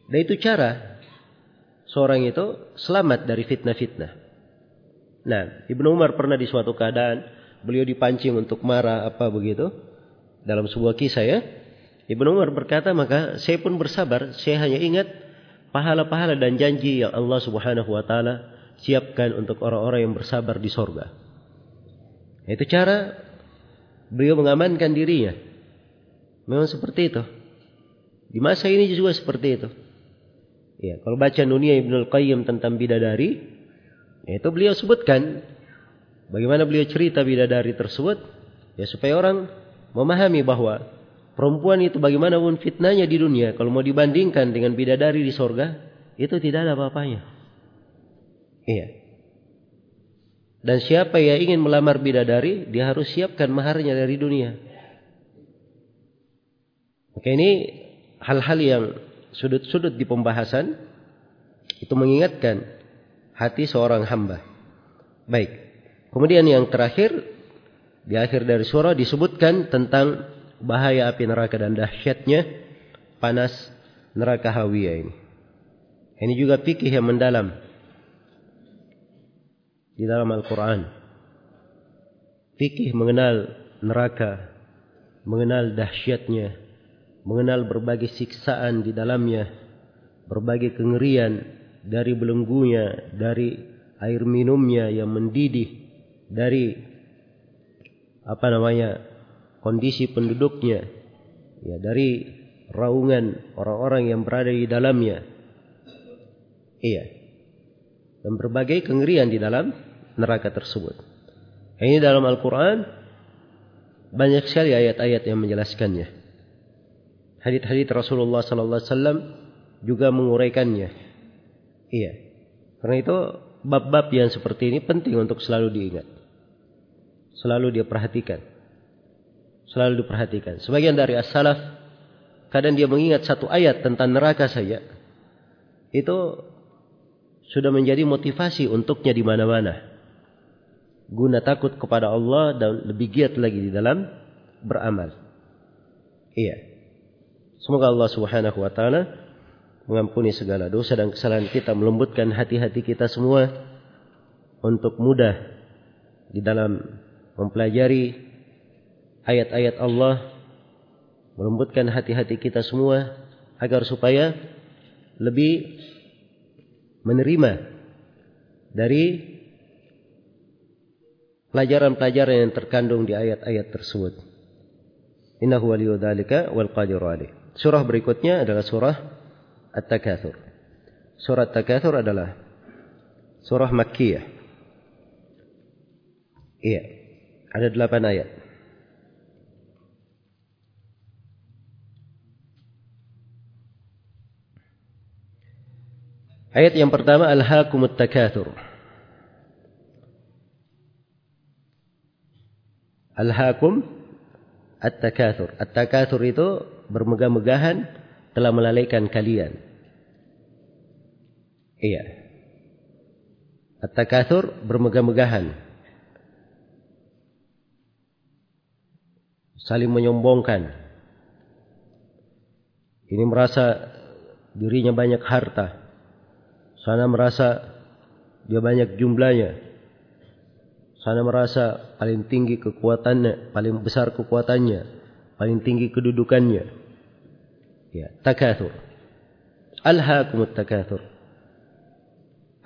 Speaker 1: Dan itu cara seorang itu selamat dari fitnah-fitnah. Nah, Ibnu Umar pernah di suatu keadaan beliau dipancing untuk marah apa begitu dalam sebuah kisah ya. Ibnu Umar berkata, maka saya pun bersabar, saya hanya ingat pahala-pahala dan janji yang Allah Subhanahu wa taala siapkan untuk orang-orang yang bersabar di sorga. Itu cara beliau mengamankan dirinya. Memang seperti itu. Di masa ini juga seperti itu. Ya, kalau baca Nunia Ibnu Al-Qayyim tentang bidadari, itu beliau sebutkan bagaimana beliau cerita bidadari tersebut ya supaya orang memahami bahwa perempuan itu bagaimanapun fitnahnya di dunia kalau mau dibandingkan dengan bidadari di sorga itu tidak ada apa-apanya. Iya. Dan siapa yang ingin melamar bidadari dia harus siapkan maharnya dari dunia. Oke ini hal-hal yang sudut-sudut di pembahasan itu mengingatkan hati seorang hamba. Baik. Kemudian yang terakhir di akhir dari surah disebutkan tentang bahaya api neraka dan dahsyatnya panas neraka hawiyah ini. Ini juga fikih yang mendalam di dalam Al-Quran. Fikih mengenal neraka, mengenal dahsyatnya, mengenal berbagai siksaan di dalamnya, berbagai kengerian dari belenggunya, dari air minumnya yang mendidih, dari apa namanya kondisi penduduknya, ya dari raungan orang-orang yang berada di dalamnya. Iya. Dan berbagai kengerian di dalam neraka tersebut. Ini dalam Al-Quran banyak sekali ayat-ayat yang menjelaskannya. Hadith-hadith Rasulullah Wasallam juga menguraikannya. Iya. Karena itu bab-bab yang seperti ini penting untuk selalu diingat. Selalu dia perhatikan. Selalu diperhatikan. Sebagian dari as-salaf kadang dia mengingat satu ayat tentang neraka saja. Itu sudah menjadi motivasi untuknya di mana-mana. Guna takut kepada Allah dan lebih giat lagi di dalam beramal. Iya. Semoga Allah Subhanahu wa taala mengampuni segala dosa dan kesalahan kita, melembutkan hati-hati kita semua untuk mudah di dalam mempelajari ayat-ayat Allah, melembutkan hati-hati kita semua agar supaya lebih menerima dari pelajaran-pelajaran yang terkandung di ayat-ayat tersebut. Innahu waliyu dzalika wal qadiru alaih. Surah berikutnya adalah surah At-Takatsur. Surah At-Takatsur adalah surah Makkiyah. Iya. Ada delapan ayat. Ayat yang pertama Al-Hakumut Takatsur. Al-Hakum At-Takatsur. At-Takatsur itu bermegah-megahan telah melalaikan kalian. Iya. At-Takatsur bermegah-megahan. Saling menyombongkan. Ini merasa dirinya banyak harta sana merasa dia banyak jumlahnya. Sana merasa paling tinggi kekuatannya, paling besar kekuatannya, paling tinggi kedudukannya. Ya, takathur. Alhaakum takathur.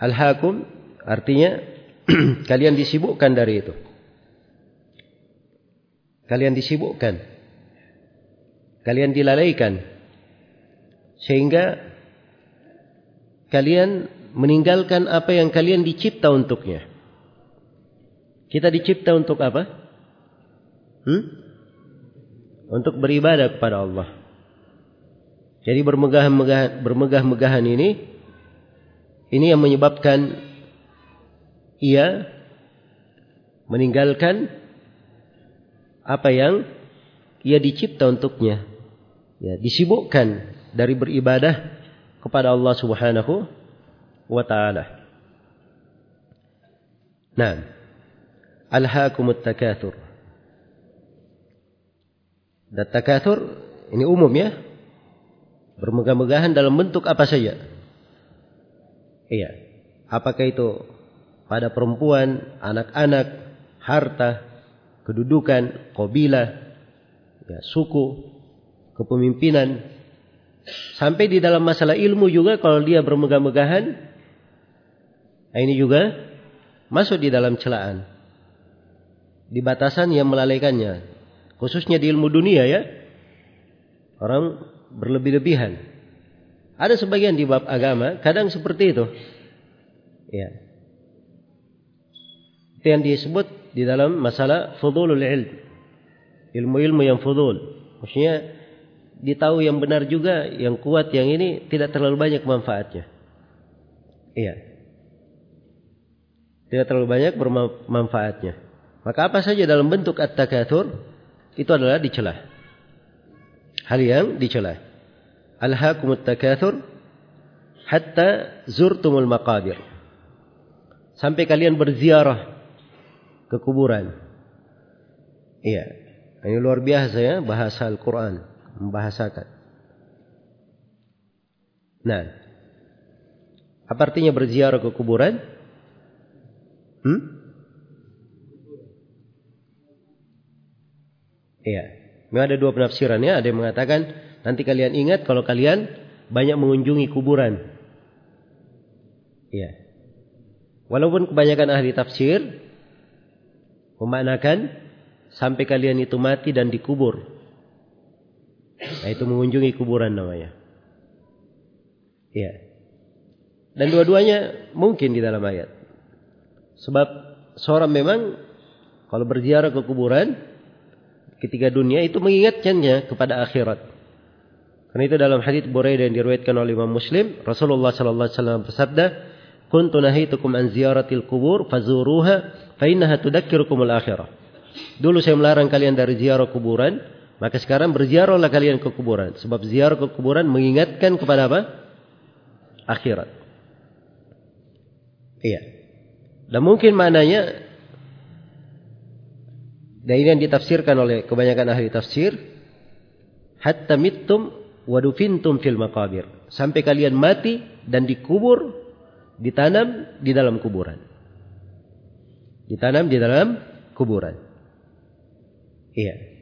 Speaker 1: Alhaakum artinya <clears throat> kalian disibukkan dari itu. Kalian disibukkan. Kalian dilalaikan. Sehingga kalian meninggalkan apa yang kalian dicipta untuknya. Kita dicipta untuk apa? Hmm? Untuk beribadah kepada Allah. Jadi bermegah-megahan bermegah-megahan ini ini yang menyebabkan ia meninggalkan apa yang ia dicipta untuknya. Ya, disibukkan dari beribadah kepada Allah Subhanahu wa taala. Nah, alhaakumut takatsur. Dan takatsur ini umum ya. Bermegah-megahan dalam bentuk apa saja. Iya. Apakah itu pada perempuan, anak-anak, harta, kedudukan, kabilah, ya, suku, kepemimpinan, Sampai di dalam masalah ilmu juga kalau dia bermegah-megahan, nah ini juga masuk di dalam celaan. Di batasan yang melalaikannya. Khususnya di ilmu dunia ya. Orang berlebih-lebihan. Ada sebagian di bab agama, kadang seperti itu. Ya. Itu yang disebut di dalam masalah fudulul ilm. Ilmu-ilmu yang fudul. Maksudnya ditahu yang benar juga, yang kuat yang ini tidak terlalu banyak manfaatnya. Iya. Tidak terlalu banyak bermanfaatnya. Maka apa saja dalam bentuk at-takatsur itu adalah dicela. Hal yang dicela. Alhaakumut takatsur hatta zurtumul maqabir. Sampai kalian berziarah ke kuburan. Iya. Ini luar biasa ya bahasa Al-Qur'an membahasakan. Nah, apa artinya berziarah ke kuburan? Hmm? Iya. Memang ada dua penafsiran ya. Ada yang mengatakan nanti kalian ingat kalau kalian banyak mengunjungi kuburan. Iya. Walaupun kebanyakan ahli tafsir memaknakan sampai kalian itu mati dan dikubur. Nah, itu mengunjungi kuburan namanya. Iya. Dan dua-duanya mungkin di dalam ayat. Sebab seorang memang kalau berziarah ke kuburan ketika dunia itu mengingatkannya kepada akhirat. Karena itu dalam hadis Buraidah yang diriwayatkan oleh Imam Muslim, Rasulullah sallallahu alaihi wasallam bersabda, "Kuntu nahitukum an ziyaratil kubur fazuruha fa innaha tudakkirukumul akhirah." Dulu saya melarang kalian dari ziarah kuburan, maka sekarang berziarahlah kalian ke kuburan. Sebab ziarah ke kuburan mengingatkan kepada apa? Akhirat. Iya. Dan mungkin maknanya dan ini yang ditafsirkan oleh kebanyakan ahli tafsir hatta mittum wadufintum fil maqabir sampai kalian mati dan dikubur ditanam di dalam kuburan ditanam di dalam kuburan iya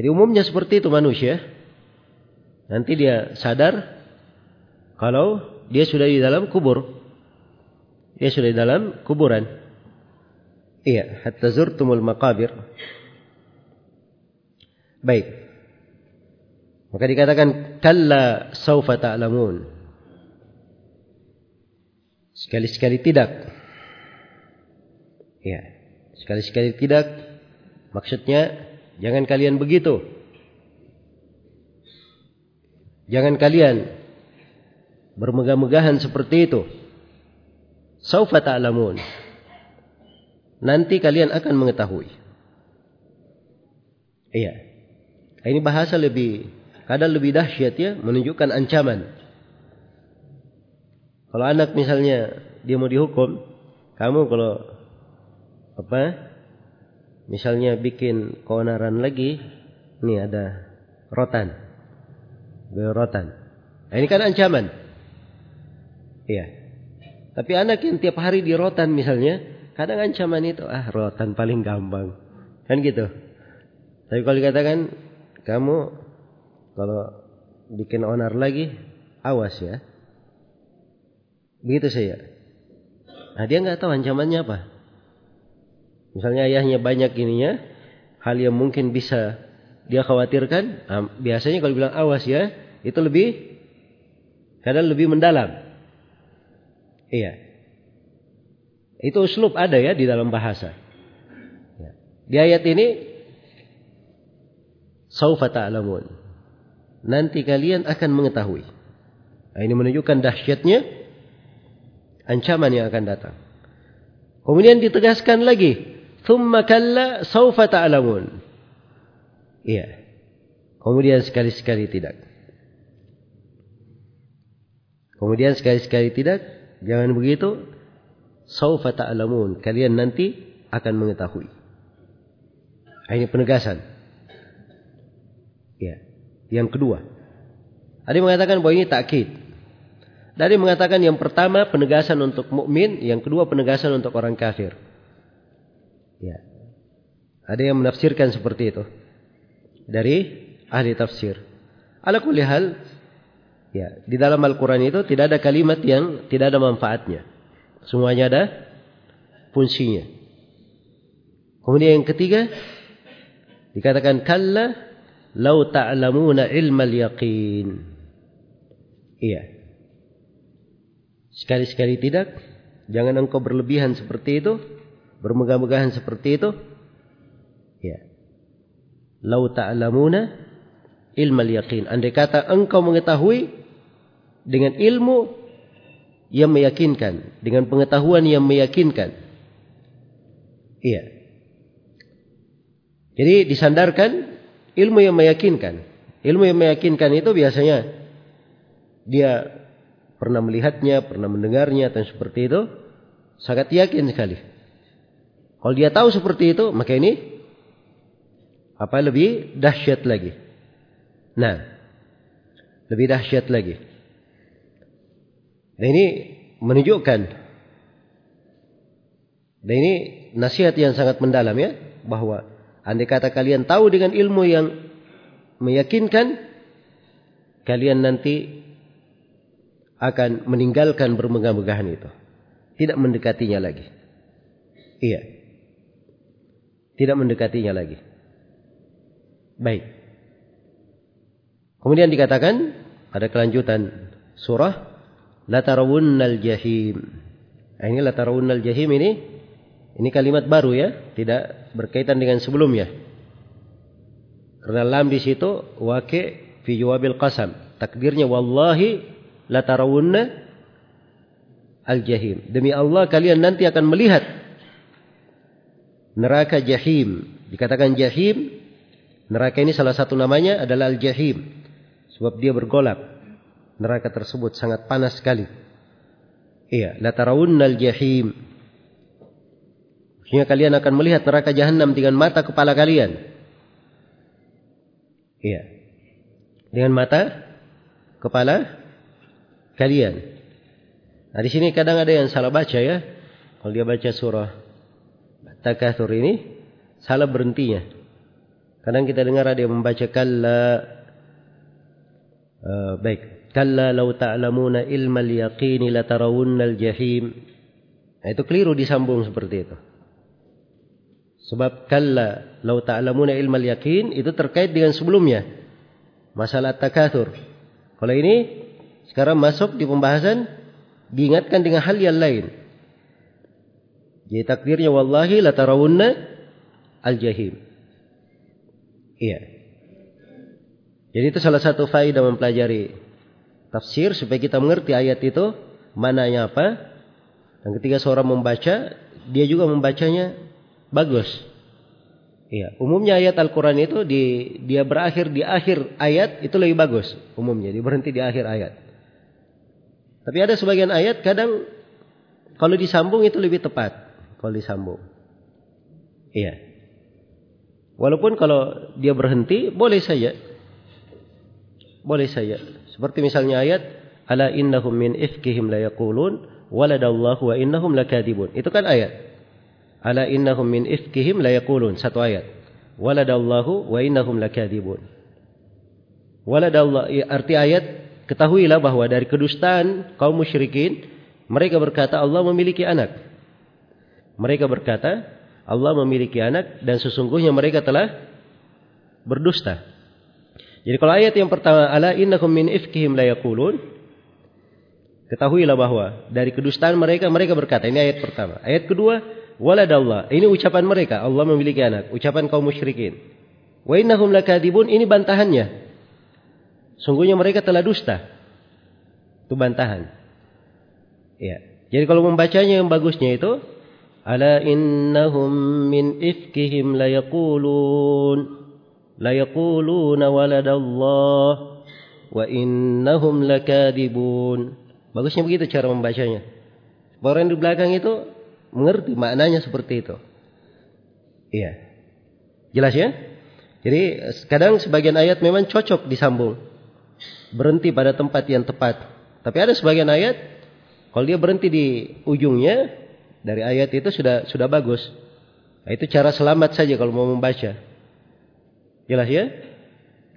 Speaker 1: Jadi umumnya seperti itu manusia. Nanti dia sadar kalau dia sudah di dalam kubur. Dia sudah di dalam kuburan. Iya, hatta zurtumul maqabir. Baik. Maka dikatakan kalla saufa ta'lamun. Sekali-sekali tidak. Ya, sekali-sekali tidak. Maksudnya jangan kalian begitu. Jangan kalian bermegah-megahan seperti itu. Saufa ta'lamun. Nanti kalian akan mengetahui. Iya. Ini bahasa lebih kadang lebih dahsyat ya, menunjukkan ancaman. Kalau anak misalnya dia mau dihukum, kamu kalau apa? Misalnya bikin keonaran lagi, ini ada rotan. Rotan. Nah, ini kan ancaman. Iya. Tapi anak yang tiap hari di rotan misalnya, kadang ancaman itu, ah rotan paling gampang. Kan gitu. Tapi kalau dikatakan, kamu kalau bikin onar lagi, awas ya. Begitu saya. Nah dia nggak tahu ancamannya apa. Misalnya ayahnya banyak ininya, hal yang mungkin bisa dia khawatirkan. Nah, biasanya kalau bilang awas ya, itu lebih kadang lebih mendalam. Iya. Itu uslub ada ya di dalam bahasa. Ya. Di ayat ini saufa ta'lamun. Nanti kalian akan mengetahui. Nah, ini menunjukkan dahsyatnya ancaman yang akan datang. Kemudian ditegaskan lagi, "Tsumma kalla saufa ta'lamun." Iya. Kemudian sekali-sekali tidak. Kemudian sekali-sekali tidak, jangan begitu. Saufa ta'lamun. Kalian nanti akan mengetahui. Ini penegasan. Ya. Yang kedua. Ada yang mengatakan bahwa ini takkid. Dari mengatakan yang pertama penegasan untuk mukmin, yang kedua penegasan untuk orang kafir. Ya. Ada yang menafsirkan seperti itu. Dari ahli tafsir. Ala hal, ya, di dalam Al-Qur'an itu tidak ada kalimat yang tidak ada manfaatnya. Semuanya ada fungsinya. Kemudian yang ketiga dikatakan kalla lau ta'lamuna ilmal yaqin. Iya. Sekali-sekali tidak. Jangan engkau berlebihan seperti itu. Bermegah-megahan seperti itu. Ya. Lau ta'lamuna ilmal yaqin. Andai kata engkau mengetahui dengan ilmu yang meyakinkan. Dengan pengetahuan yang meyakinkan. Iya. Jadi disandarkan ilmu yang meyakinkan. Ilmu yang meyakinkan itu biasanya dia pernah melihatnya, pernah mendengarnya, dan seperti itu, sangat yakin sekali. Kalau dia tahu seperti itu, maka ini apa lebih dahsyat lagi. Nah, lebih dahsyat lagi. Dan ini menunjukkan dan ini nasihat yang sangat mendalam ya bahwa andai kata kalian tahu dengan ilmu yang meyakinkan kalian nanti akan meninggalkan bermegah-megahan itu. Tidak mendekatinya lagi. Iya. Tidak mendekatinya lagi. Baik. Kemudian dikatakan pada kelanjutan surah latarawunnal jahim. Nah, ini latarawunnal jahim ini ini kalimat baru ya, tidak berkaitan dengan sebelumnya. Karena lam di situ waqi fi jawabil qasam. Takdirnya wallahi la tarawunna al-jahim. Demi Allah kalian nanti akan melihat neraka jahim. Dikatakan jahim, neraka ini salah satu namanya adalah al-jahim. Sebab dia bergolak. Neraka tersebut sangat panas sekali. Iya, la tarawunna al-jahim. Sehingga kalian akan melihat neraka jahanam dengan mata kepala kalian. Iya. Dengan mata kepala kalian. Nah di sini kadang ada yang salah baca ya. Kalau dia baca surah Takatsur ini salah berhentinya. Kadang kita dengar ada yang membaca kalla uh, baik kalla law ta'lamuna ilmal yaqini latarawunnal jahim. Nah, itu keliru disambung seperti itu. Sebab kalla law ta'lamuna ilmal yaqin itu terkait dengan sebelumnya. Masalah takatsur. Kalau ini sekarang masuk di pembahasan diingatkan dengan hal yang lain. Jadi takdirnya wallahi latarawunna al-jahim. Iya. Jadi itu salah satu faedah mempelajari tafsir supaya kita mengerti ayat itu mananya apa. Dan ketika seorang membaca, dia juga membacanya bagus. Iya, umumnya ayat Al-Qur'an itu di dia berakhir di akhir ayat itu lebih bagus umumnya, dia berhenti di akhir ayat. Tapi ada sebagian ayat kadang kalau disambung itu lebih tepat kalau disambung. Iya. Walaupun kalau dia berhenti boleh saja. Boleh saja. Seperti misalnya ayat ala innahum min ifkihim la yaqulun waladallahu wa innahum lakadibun. Itu kan ayat. Ala innahum min ifkihim la yaqulun. Satu ayat. Waladallahu wa innahum lakadibun. Waladallahu arti ayat ketahuilah bahwa dari kedustaan kaum musyrikin mereka berkata Allah memiliki anak. Mereka berkata Allah memiliki anak dan sesungguhnya mereka telah berdusta. Jadi kalau ayat yang pertama ala innakum min ifkihim la yaqulun ketahuilah bahwa dari kedustaan mereka mereka berkata ini ayat pertama. Ayat kedua waladallah ini ucapan mereka Allah memiliki anak, ucapan kaum musyrikin. Wa innahum lakadibun ini bantahannya. Sungguhnya mereka telah dusta. Itu bantahan. Ya. Jadi kalau membacanya yang bagusnya itu ala innahum min ifkihim la yaqulun la yaquluna waladallah wa innahum lakadibun. Bagusnya begitu cara membacanya. Orang di belakang itu mengerti maknanya seperti itu. Iya. Jelas ya? Jadi kadang sebagian ayat memang cocok disambung. Berhenti pada tempat yang tepat. Tapi ada sebagian ayat kalau dia berhenti di ujungnya dari ayat itu sudah sudah bagus. Nah, itu cara selamat saja kalau mau membaca. Jelas ya?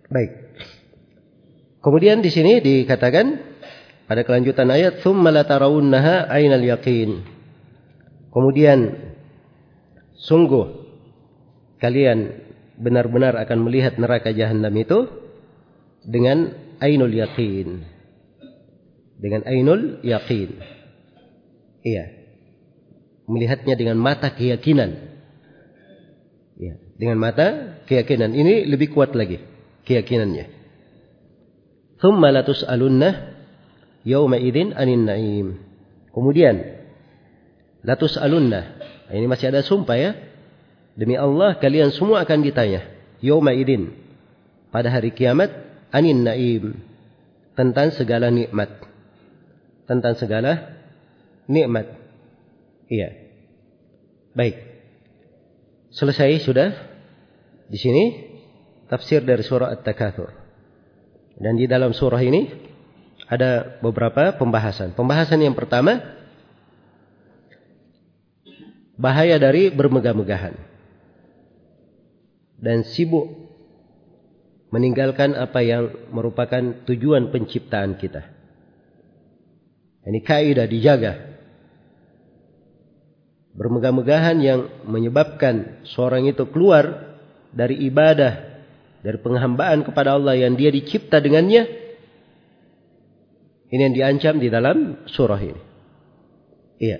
Speaker 1: Baik. Kemudian di sini dikatakan pada kelanjutan ayat tsumma latarawunnaha ainal yaqin. Kemudian sungguh kalian benar-benar akan melihat neraka jahanam itu dengan ainul yaqin. Dengan ainul yaqin. Iya melihatnya dengan mata keyakinan. Ya, dengan mata keyakinan. Ini lebih kuat lagi keyakinannya. Thumma latus'alunna yawma idzin anin na'im. Kemudian latus'alunna. Ini masih ada sumpah ya. Demi Allah kalian semua akan ditanya yawma idzin pada hari kiamat anin na'im tentang segala nikmat. Tentang segala nikmat. Iya. Baik. Selesai sudah di sini tafsir dari surah At-Takatsur. Dan di dalam surah ini ada beberapa pembahasan. Pembahasan yang pertama bahaya dari bermegah-megahan dan sibuk meninggalkan apa yang merupakan tujuan penciptaan kita. Ini kaidah dijaga bermegah-megahan yang menyebabkan seorang itu keluar dari ibadah, dari penghambaan kepada Allah yang dia dicipta dengannya, ini yang diancam di dalam surah ini. Iya.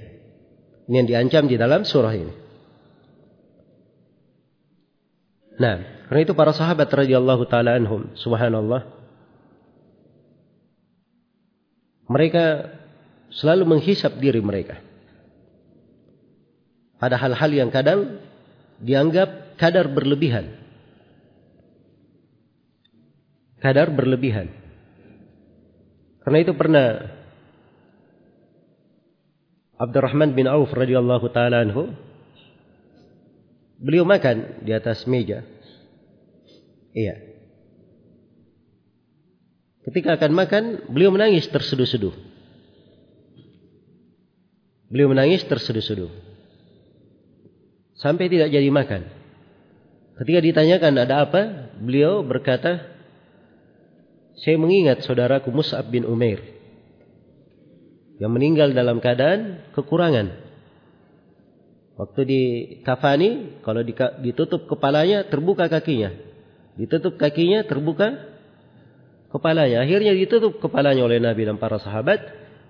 Speaker 1: Ini yang diancam di dalam surah ini. Nah, karena itu para sahabat radhiyallahu taala anhum, subhanallah. Mereka selalu menghisap diri mereka pada hal-hal yang kadang dianggap kadar berlebihan. Kadar berlebihan. Karena itu pernah Abdurrahman bin Auf radhiyallahu taala anhu beliau makan di atas meja. Iya. Ketika akan makan, beliau menangis terseduh-seduh. Beliau menangis terseduh-seduh sampai tidak jadi makan. Ketika ditanyakan ada apa, beliau berkata, saya mengingat saudaraku Mus'ab bin Umair yang meninggal dalam keadaan kekurangan. Waktu di kafani, kalau ditutup kepalanya, terbuka kakinya. Ditutup kakinya, terbuka kepalanya. Akhirnya ditutup kepalanya oleh Nabi dan para sahabat,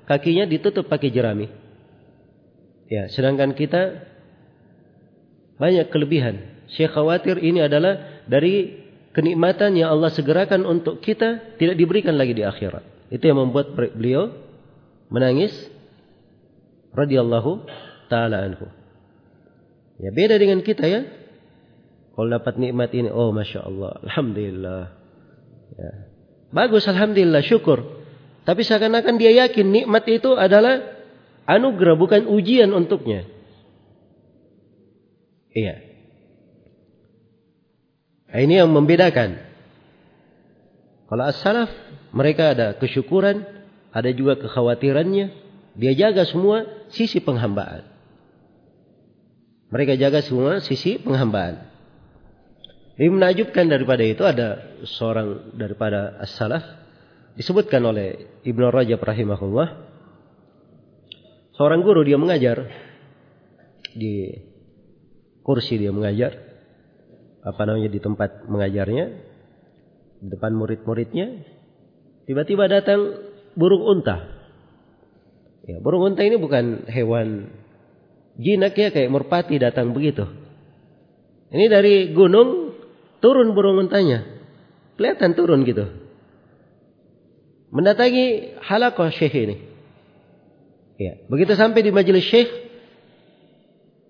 Speaker 1: kakinya ditutup pakai jerami. Ya, sedangkan kita banyak kelebihan. Saya khawatir ini adalah dari kenikmatan yang Allah segerakan untuk kita tidak diberikan lagi di akhirat. Itu yang membuat beliau menangis radhiyallahu taala anhu. Ya beda dengan kita ya. Kalau dapat nikmat ini, oh masya Allah, alhamdulillah. Ya. Bagus, alhamdulillah, syukur. Tapi seakan-akan dia yakin nikmat itu adalah anugerah, bukan ujian untuknya. Iya. Nah, ini yang membedakan. Kalau as-salaf mereka ada kesyukuran, ada juga kekhawatirannya. Dia jaga semua sisi penghambaan. Mereka jaga semua sisi penghambaan. Ini menajubkan daripada itu ada seorang daripada as-salaf disebutkan oleh Ibnu Rajab rahimahullah. Seorang guru dia mengajar di kursi dia mengajar apa namanya di tempat mengajarnya di depan murid-muridnya. Tiba-tiba datang burung unta. Ya burung unta ini bukan hewan jinak ya kayak merpati datang begitu. Ini dari gunung turun burung untanya kelihatan turun gitu mendatangi halakoh syekh ini ya begitu sampai di majelis syekh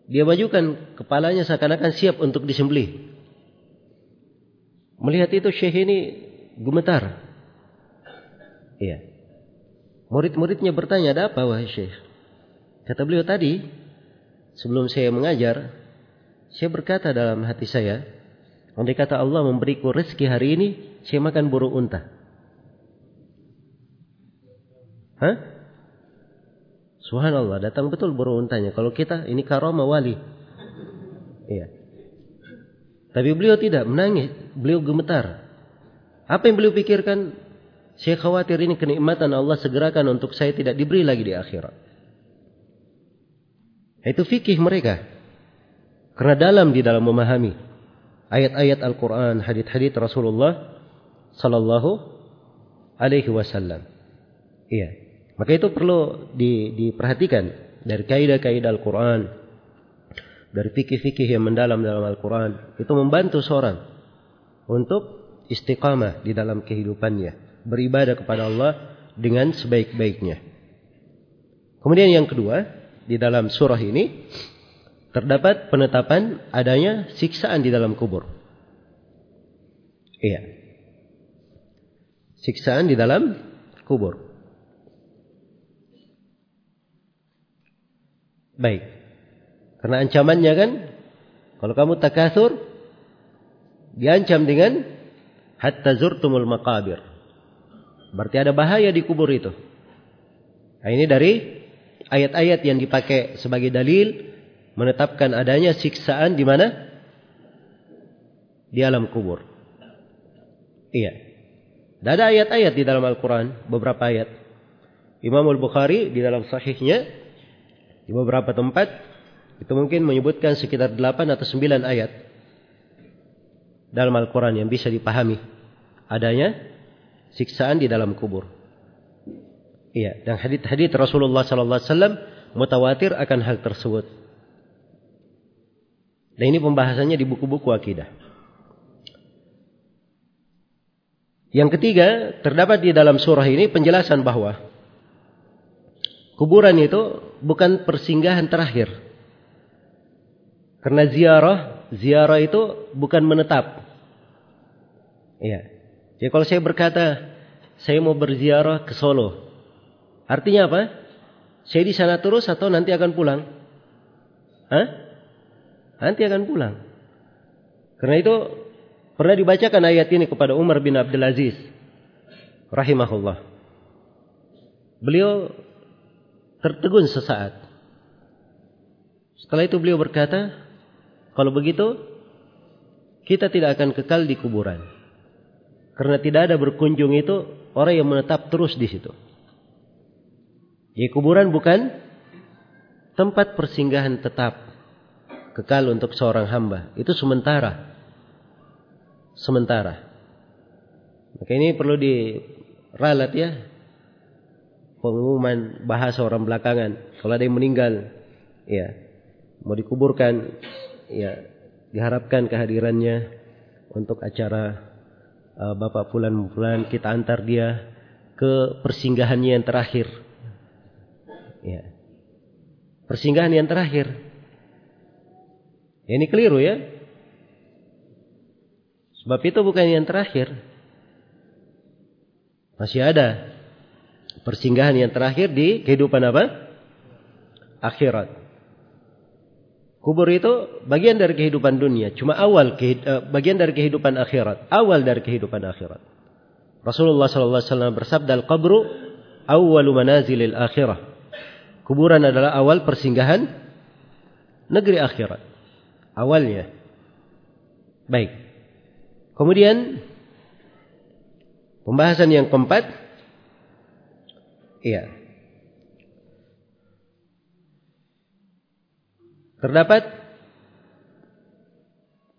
Speaker 1: dia majukan kepalanya seakan-akan siap untuk disembelih Melihat itu Syekh ini gemetar. Iya. Murid-muridnya bertanya, ada apa wahai Syekh? Kata beliau tadi, sebelum saya mengajar, saya berkata dalam hati saya, andai kata Allah memberiku rezeki hari ini, saya makan burung unta. Hah? Subhanallah, datang betul burung untanya. Kalau kita, ini karomah wali. Iya. Tapi beliau tidak menangis, beliau gemetar. Apa yang beliau pikirkan? Saya khawatir ini kenikmatan Allah segerakan untuk saya tidak diberi lagi di akhirat. Itu fikih mereka. Karena dalam di dalam memahami ayat-ayat Al-Quran, hadith-hadith Rasulullah Sallallahu Alaihi Wasallam. Iya. Maka itu perlu di, diperhatikan dari kaidah-kaidah Al-Quran, dari fikih-fikih yang mendalam dalam Al-Quran itu membantu seorang untuk istiqamah di dalam kehidupannya beribadah kepada Allah dengan sebaik-baiknya kemudian yang kedua di dalam surah ini terdapat penetapan adanya siksaan di dalam kubur iya siksaan di dalam kubur baik karena ancamannya kan, kalau kamu takasur, diancam dengan hatta zurtumul maqabir. Berarti ada bahaya di kubur itu. Nah, ini dari ayat-ayat yang dipakai sebagai dalil menetapkan adanya siksaan di mana? Di alam kubur. Iya. Dan ada ayat-ayat di dalam Al-Quran, beberapa ayat. Imam Al-Bukhari di dalam sahihnya, di beberapa tempat, itu mungkin menyebutkan sekitar 8 atau 9 ayat dalam Al-Quran yang bisa dipahami adanya siksaan di dalam kubur. Iya, dan hadith-hadith Rasulullah wasallam mutawatir akan hal tersebut. Dan ini pembahasannya di buku-buku akidah. Yang ketiga, terdapat di dalam surah ini penjelasan bahwa kuburan itu bukan persinggahan terakhir karena ziarah, ziarah itu bukan menetap. Iya. Jadi kalau saya berkata, saya mau berziarah ke Solo. Artinya apa? Saya di sana terus atau nanti akan pulang? Hah? Nanti akan pulang. Karena itu pernah dibacakan ayat ini kepada Umar bin Abdul Aziz rahimahullah. Beliau tertegun sesaat. Setelah itu beliau berkata, kalau begitu, kita tidak akan kekal di kuburan. Karena tidak ada berkunjung itu orang yang menetap terus di situ. Jadi kuburan bukan tempat persinggahan tetap kekal untuk seorang hamba. Itu sementara. Sementara. Maka ini perlu diralat ya. Pengumuman bahasa orang belakangan. Kalau ada yang meninggal, ya mau dikuburkan, ya diharapkan kehadirannya untuk acara uh, Bapak Fulan Fulan kita antar dia ke persinggahannya yang terakhir. Ya. Persinggahan yang terakhir. Ini keliru ya. Sebab itu bukan yang terakhir. Masih ada persinggahan yang terakhir di kehidupan apa? Akhirat. Kubur itu bagian dari kehidupan dunia, cuma awal eh, bagian dari kehidupan akhirat, awal dari kehidupan akhirat. Rasulullah sallallahu alaihi wasallam bersabda, "Al-qabru awwalu manazilil akhirah." Kuburan adalah awal persinggahan negeri akhirat. Awalnya. Baik. Kemudian pembahasan yang keempat iya. Terdapat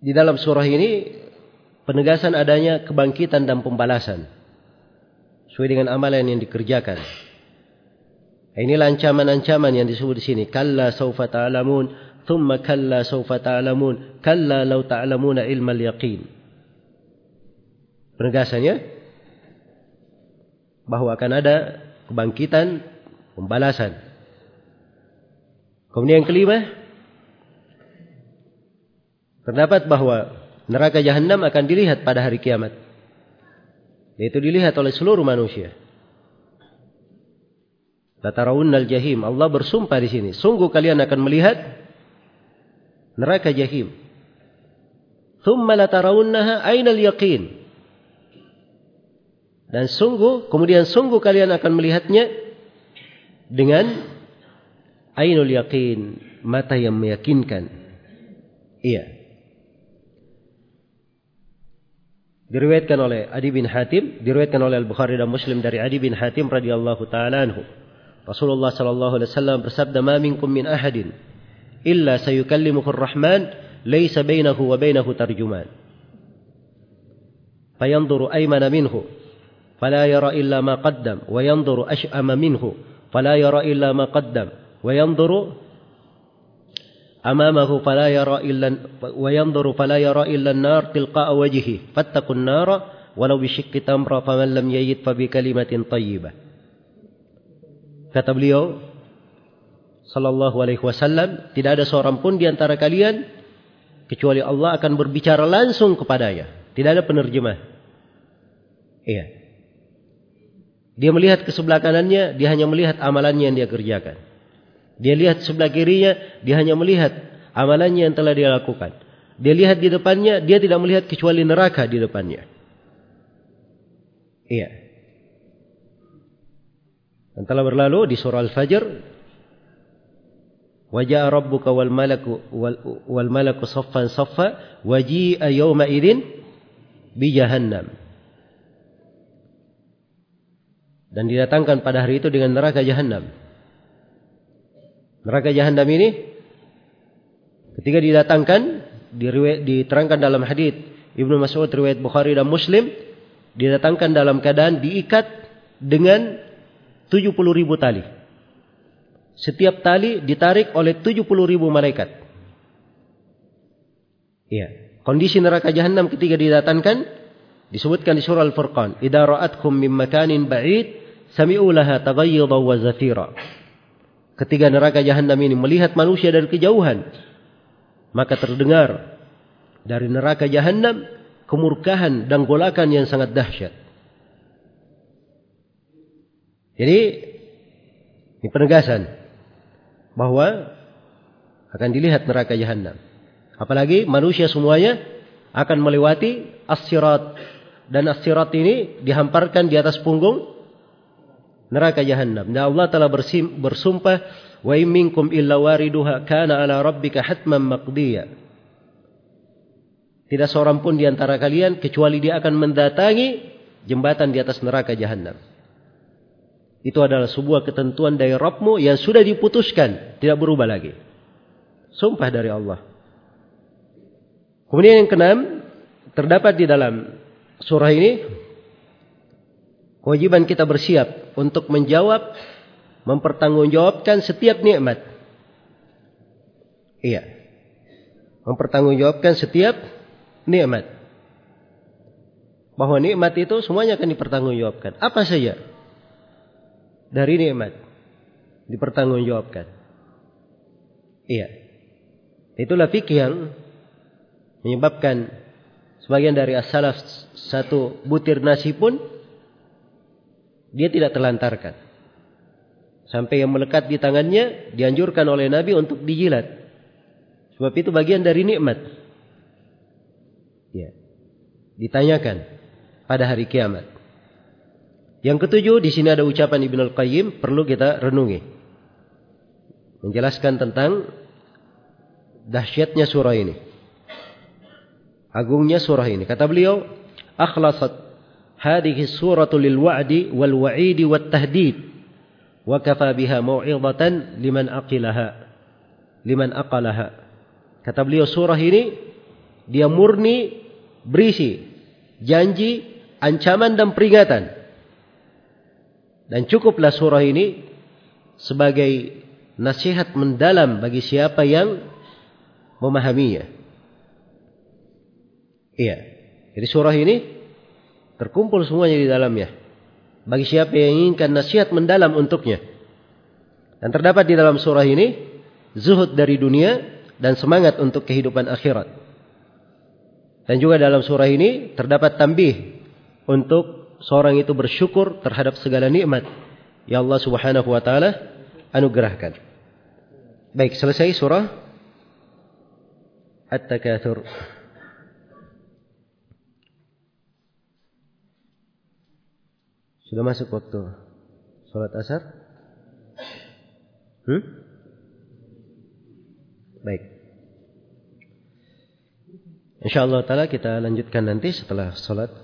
Speaker 1: di dalam surah ini penegasan adanya kebangkitan dan pembalasan sesuai dengan amalan yang dikerjakan. Inilah ancaman-ancaman yang disebut di sini. Kalla saufa ta'lamun, thumma kalla saufa ta'lamun, kalla law ta'lamuna ilmal yaqin. Penegasannya bahwa akan ada kebangkitan, pembalasan. Kemudian yang kelima, terdapat bahwa neraka jahanam akan dilihat pada hari kiamat. Yaitu dilihat oleh seluruh manusia. Latarawunnal jahim. Allah bersumpah di sini. Sungguh kalian akan melihat neraka jahim. Thumma latarawunnaha ainal yaqin. Dan sungguh, kemudian sungguh kalian akan melihatnya dengan ainul yakin, mata yang meyakinkan. Iya. Diriwayatkan oleh Adi bin Hatim, diriwayatkan oleh Al-Bukhari dan Muslim dari Adi bin Hatim radhiyallahu taala anhu. Rasulullah sallallahu alaihi wasallam bersabda, "Ma minkum min ahadin sayukallimuhu ar-Rahman, laysa bainahu wa bainahu tarjuman." Fayanzuru aymana minhu فلا يرى إلا ما قدم وينظر أشأم منه فلا يرى إلا ما قدم وينظر أمامه فلا يرى إلا وينظر فلا يرى إلا النار تلقاء وجهه فاتقوا النار ولو بشق تمرة فمن لم يجد فبكلمة طيبة kata beliau sallallahu alaihi wasallam tidak ada seorang pun di antara kalian kecuali Allah akan berbicara langsung kepadanya tidak ada penerjemah iya Dia melihat ke sebelah kanannya, dia hanya melihat amalannya yang dia kerjakan. Dia lihat sebelah kirinya, dia hanya melihat amalannya yang telah dia lakukan. Dia lihat di depannya, dia tidak melihat kecuali neraka di depannya. Iya. Dan telah berlalu di surah Al-Fajr, Wajah Rabbuka wal malaku wal, wal malaku saffan saffa waji'a yawma idzin bi jahannam. dan didatangkan pada hari itu dengan neraka jahanam. Neraka jahanam ini ketika didatangkan diterangkan dalam hadis Ibnu Mas'ud riwayat Bukhari dan Muslim didatangkan dalam keadaan diikat dengan 70 ribu tali. Setiap tali ditarik oleh 70 ribu malaikat. Iya. Kondisi neraka jahanam ketika didatangkan disebutkan di surah Al-Furqan. Idza ra'atkum min makanin ba'id sami'u laha wa zafira. Ketika neraka jahanam ini melihat manusia dari kejauhan, maka terdengar dari neraka jahanam kemurkahan dan golakan yang sangat dahsyat. Jadi ini penegasan bahwa akan dilihat neraka jahanam. Apalagi manusia semuanya akan melewati as-sirat dan as-sirat ini dihamparkan di atas punggung neraka jahanam. Dan Allah telah bersumpah, "Wa minkum illa wariduha kana ala rabbika hatman maqdiya." Tidak seorang pun di antara kalian kecuali dia akan mendatangi jembatan di atas neraka jahanam. Itu adalah sebuah ketentuan dari Rabbmu yang sudah diputuskan, tidak berubah lagi. Sumpah dari Allah. Kemudian yang keenam, terdapat di dalam surah ini kewajiban kita bersiap untuk menjawab, mempertanggungjawabkan setiap nikmat. Iya. Mempertanggungjawabkan setiap nikmat. Bahwa nikmat itu semuanya akan dipertanggungjawabkan. Apa saja? Dari nikmat dipertanggungjawabkan. Iya. Itulah fikih yang menyebabkan sebagian dari as-salaf satu butir nasi pun dia tidak telantarkan. Sampai yang melekat di tangannya dianjurkan oleh Nabi untuk dijilat. Sebab itu bagian dari nikmat. Ya. Ditanyakan pada hari kiamat. Yang ketujuh, di sini ada ucapan Ibnu Al-Qayyim perlu kita renungi. Menjelaskan tentang dahsyatnya surah ini. Agungnya surah ini. Kata beliau, akhlasat hadhihi suratu lil wa'di wal wa'idi wat tahdid wa kafa biha mau'izatan liman aqilaha liman aqalaha. Kata beliau surah ini dia murni berisi janji, ancaman dan peringatan dan cukuplah surah ini sebagai nasihat mendalam bagi siapa yang memahaminya. Iya. Jadi surah ini terkumpul semuanya di dalamnya. Bagi siapa yang inginkan nasihat mendalam untuknya. Dan terdapat di dalam surah ini zuhud dari dunia dan semangat untuk kehidupan akhirat. Dan juga dalam surah ini terdapat tambih untuk seorang itu bersyukur terhadap segala nikmat yang Allah Subhanahu wa taala anugerahkan. Baik, selesai surah At-Takatsur. Sudah masuk waktu salat asar? Hmm? Baik. Insyaallah taala kita lanjutkan nanti setelah salat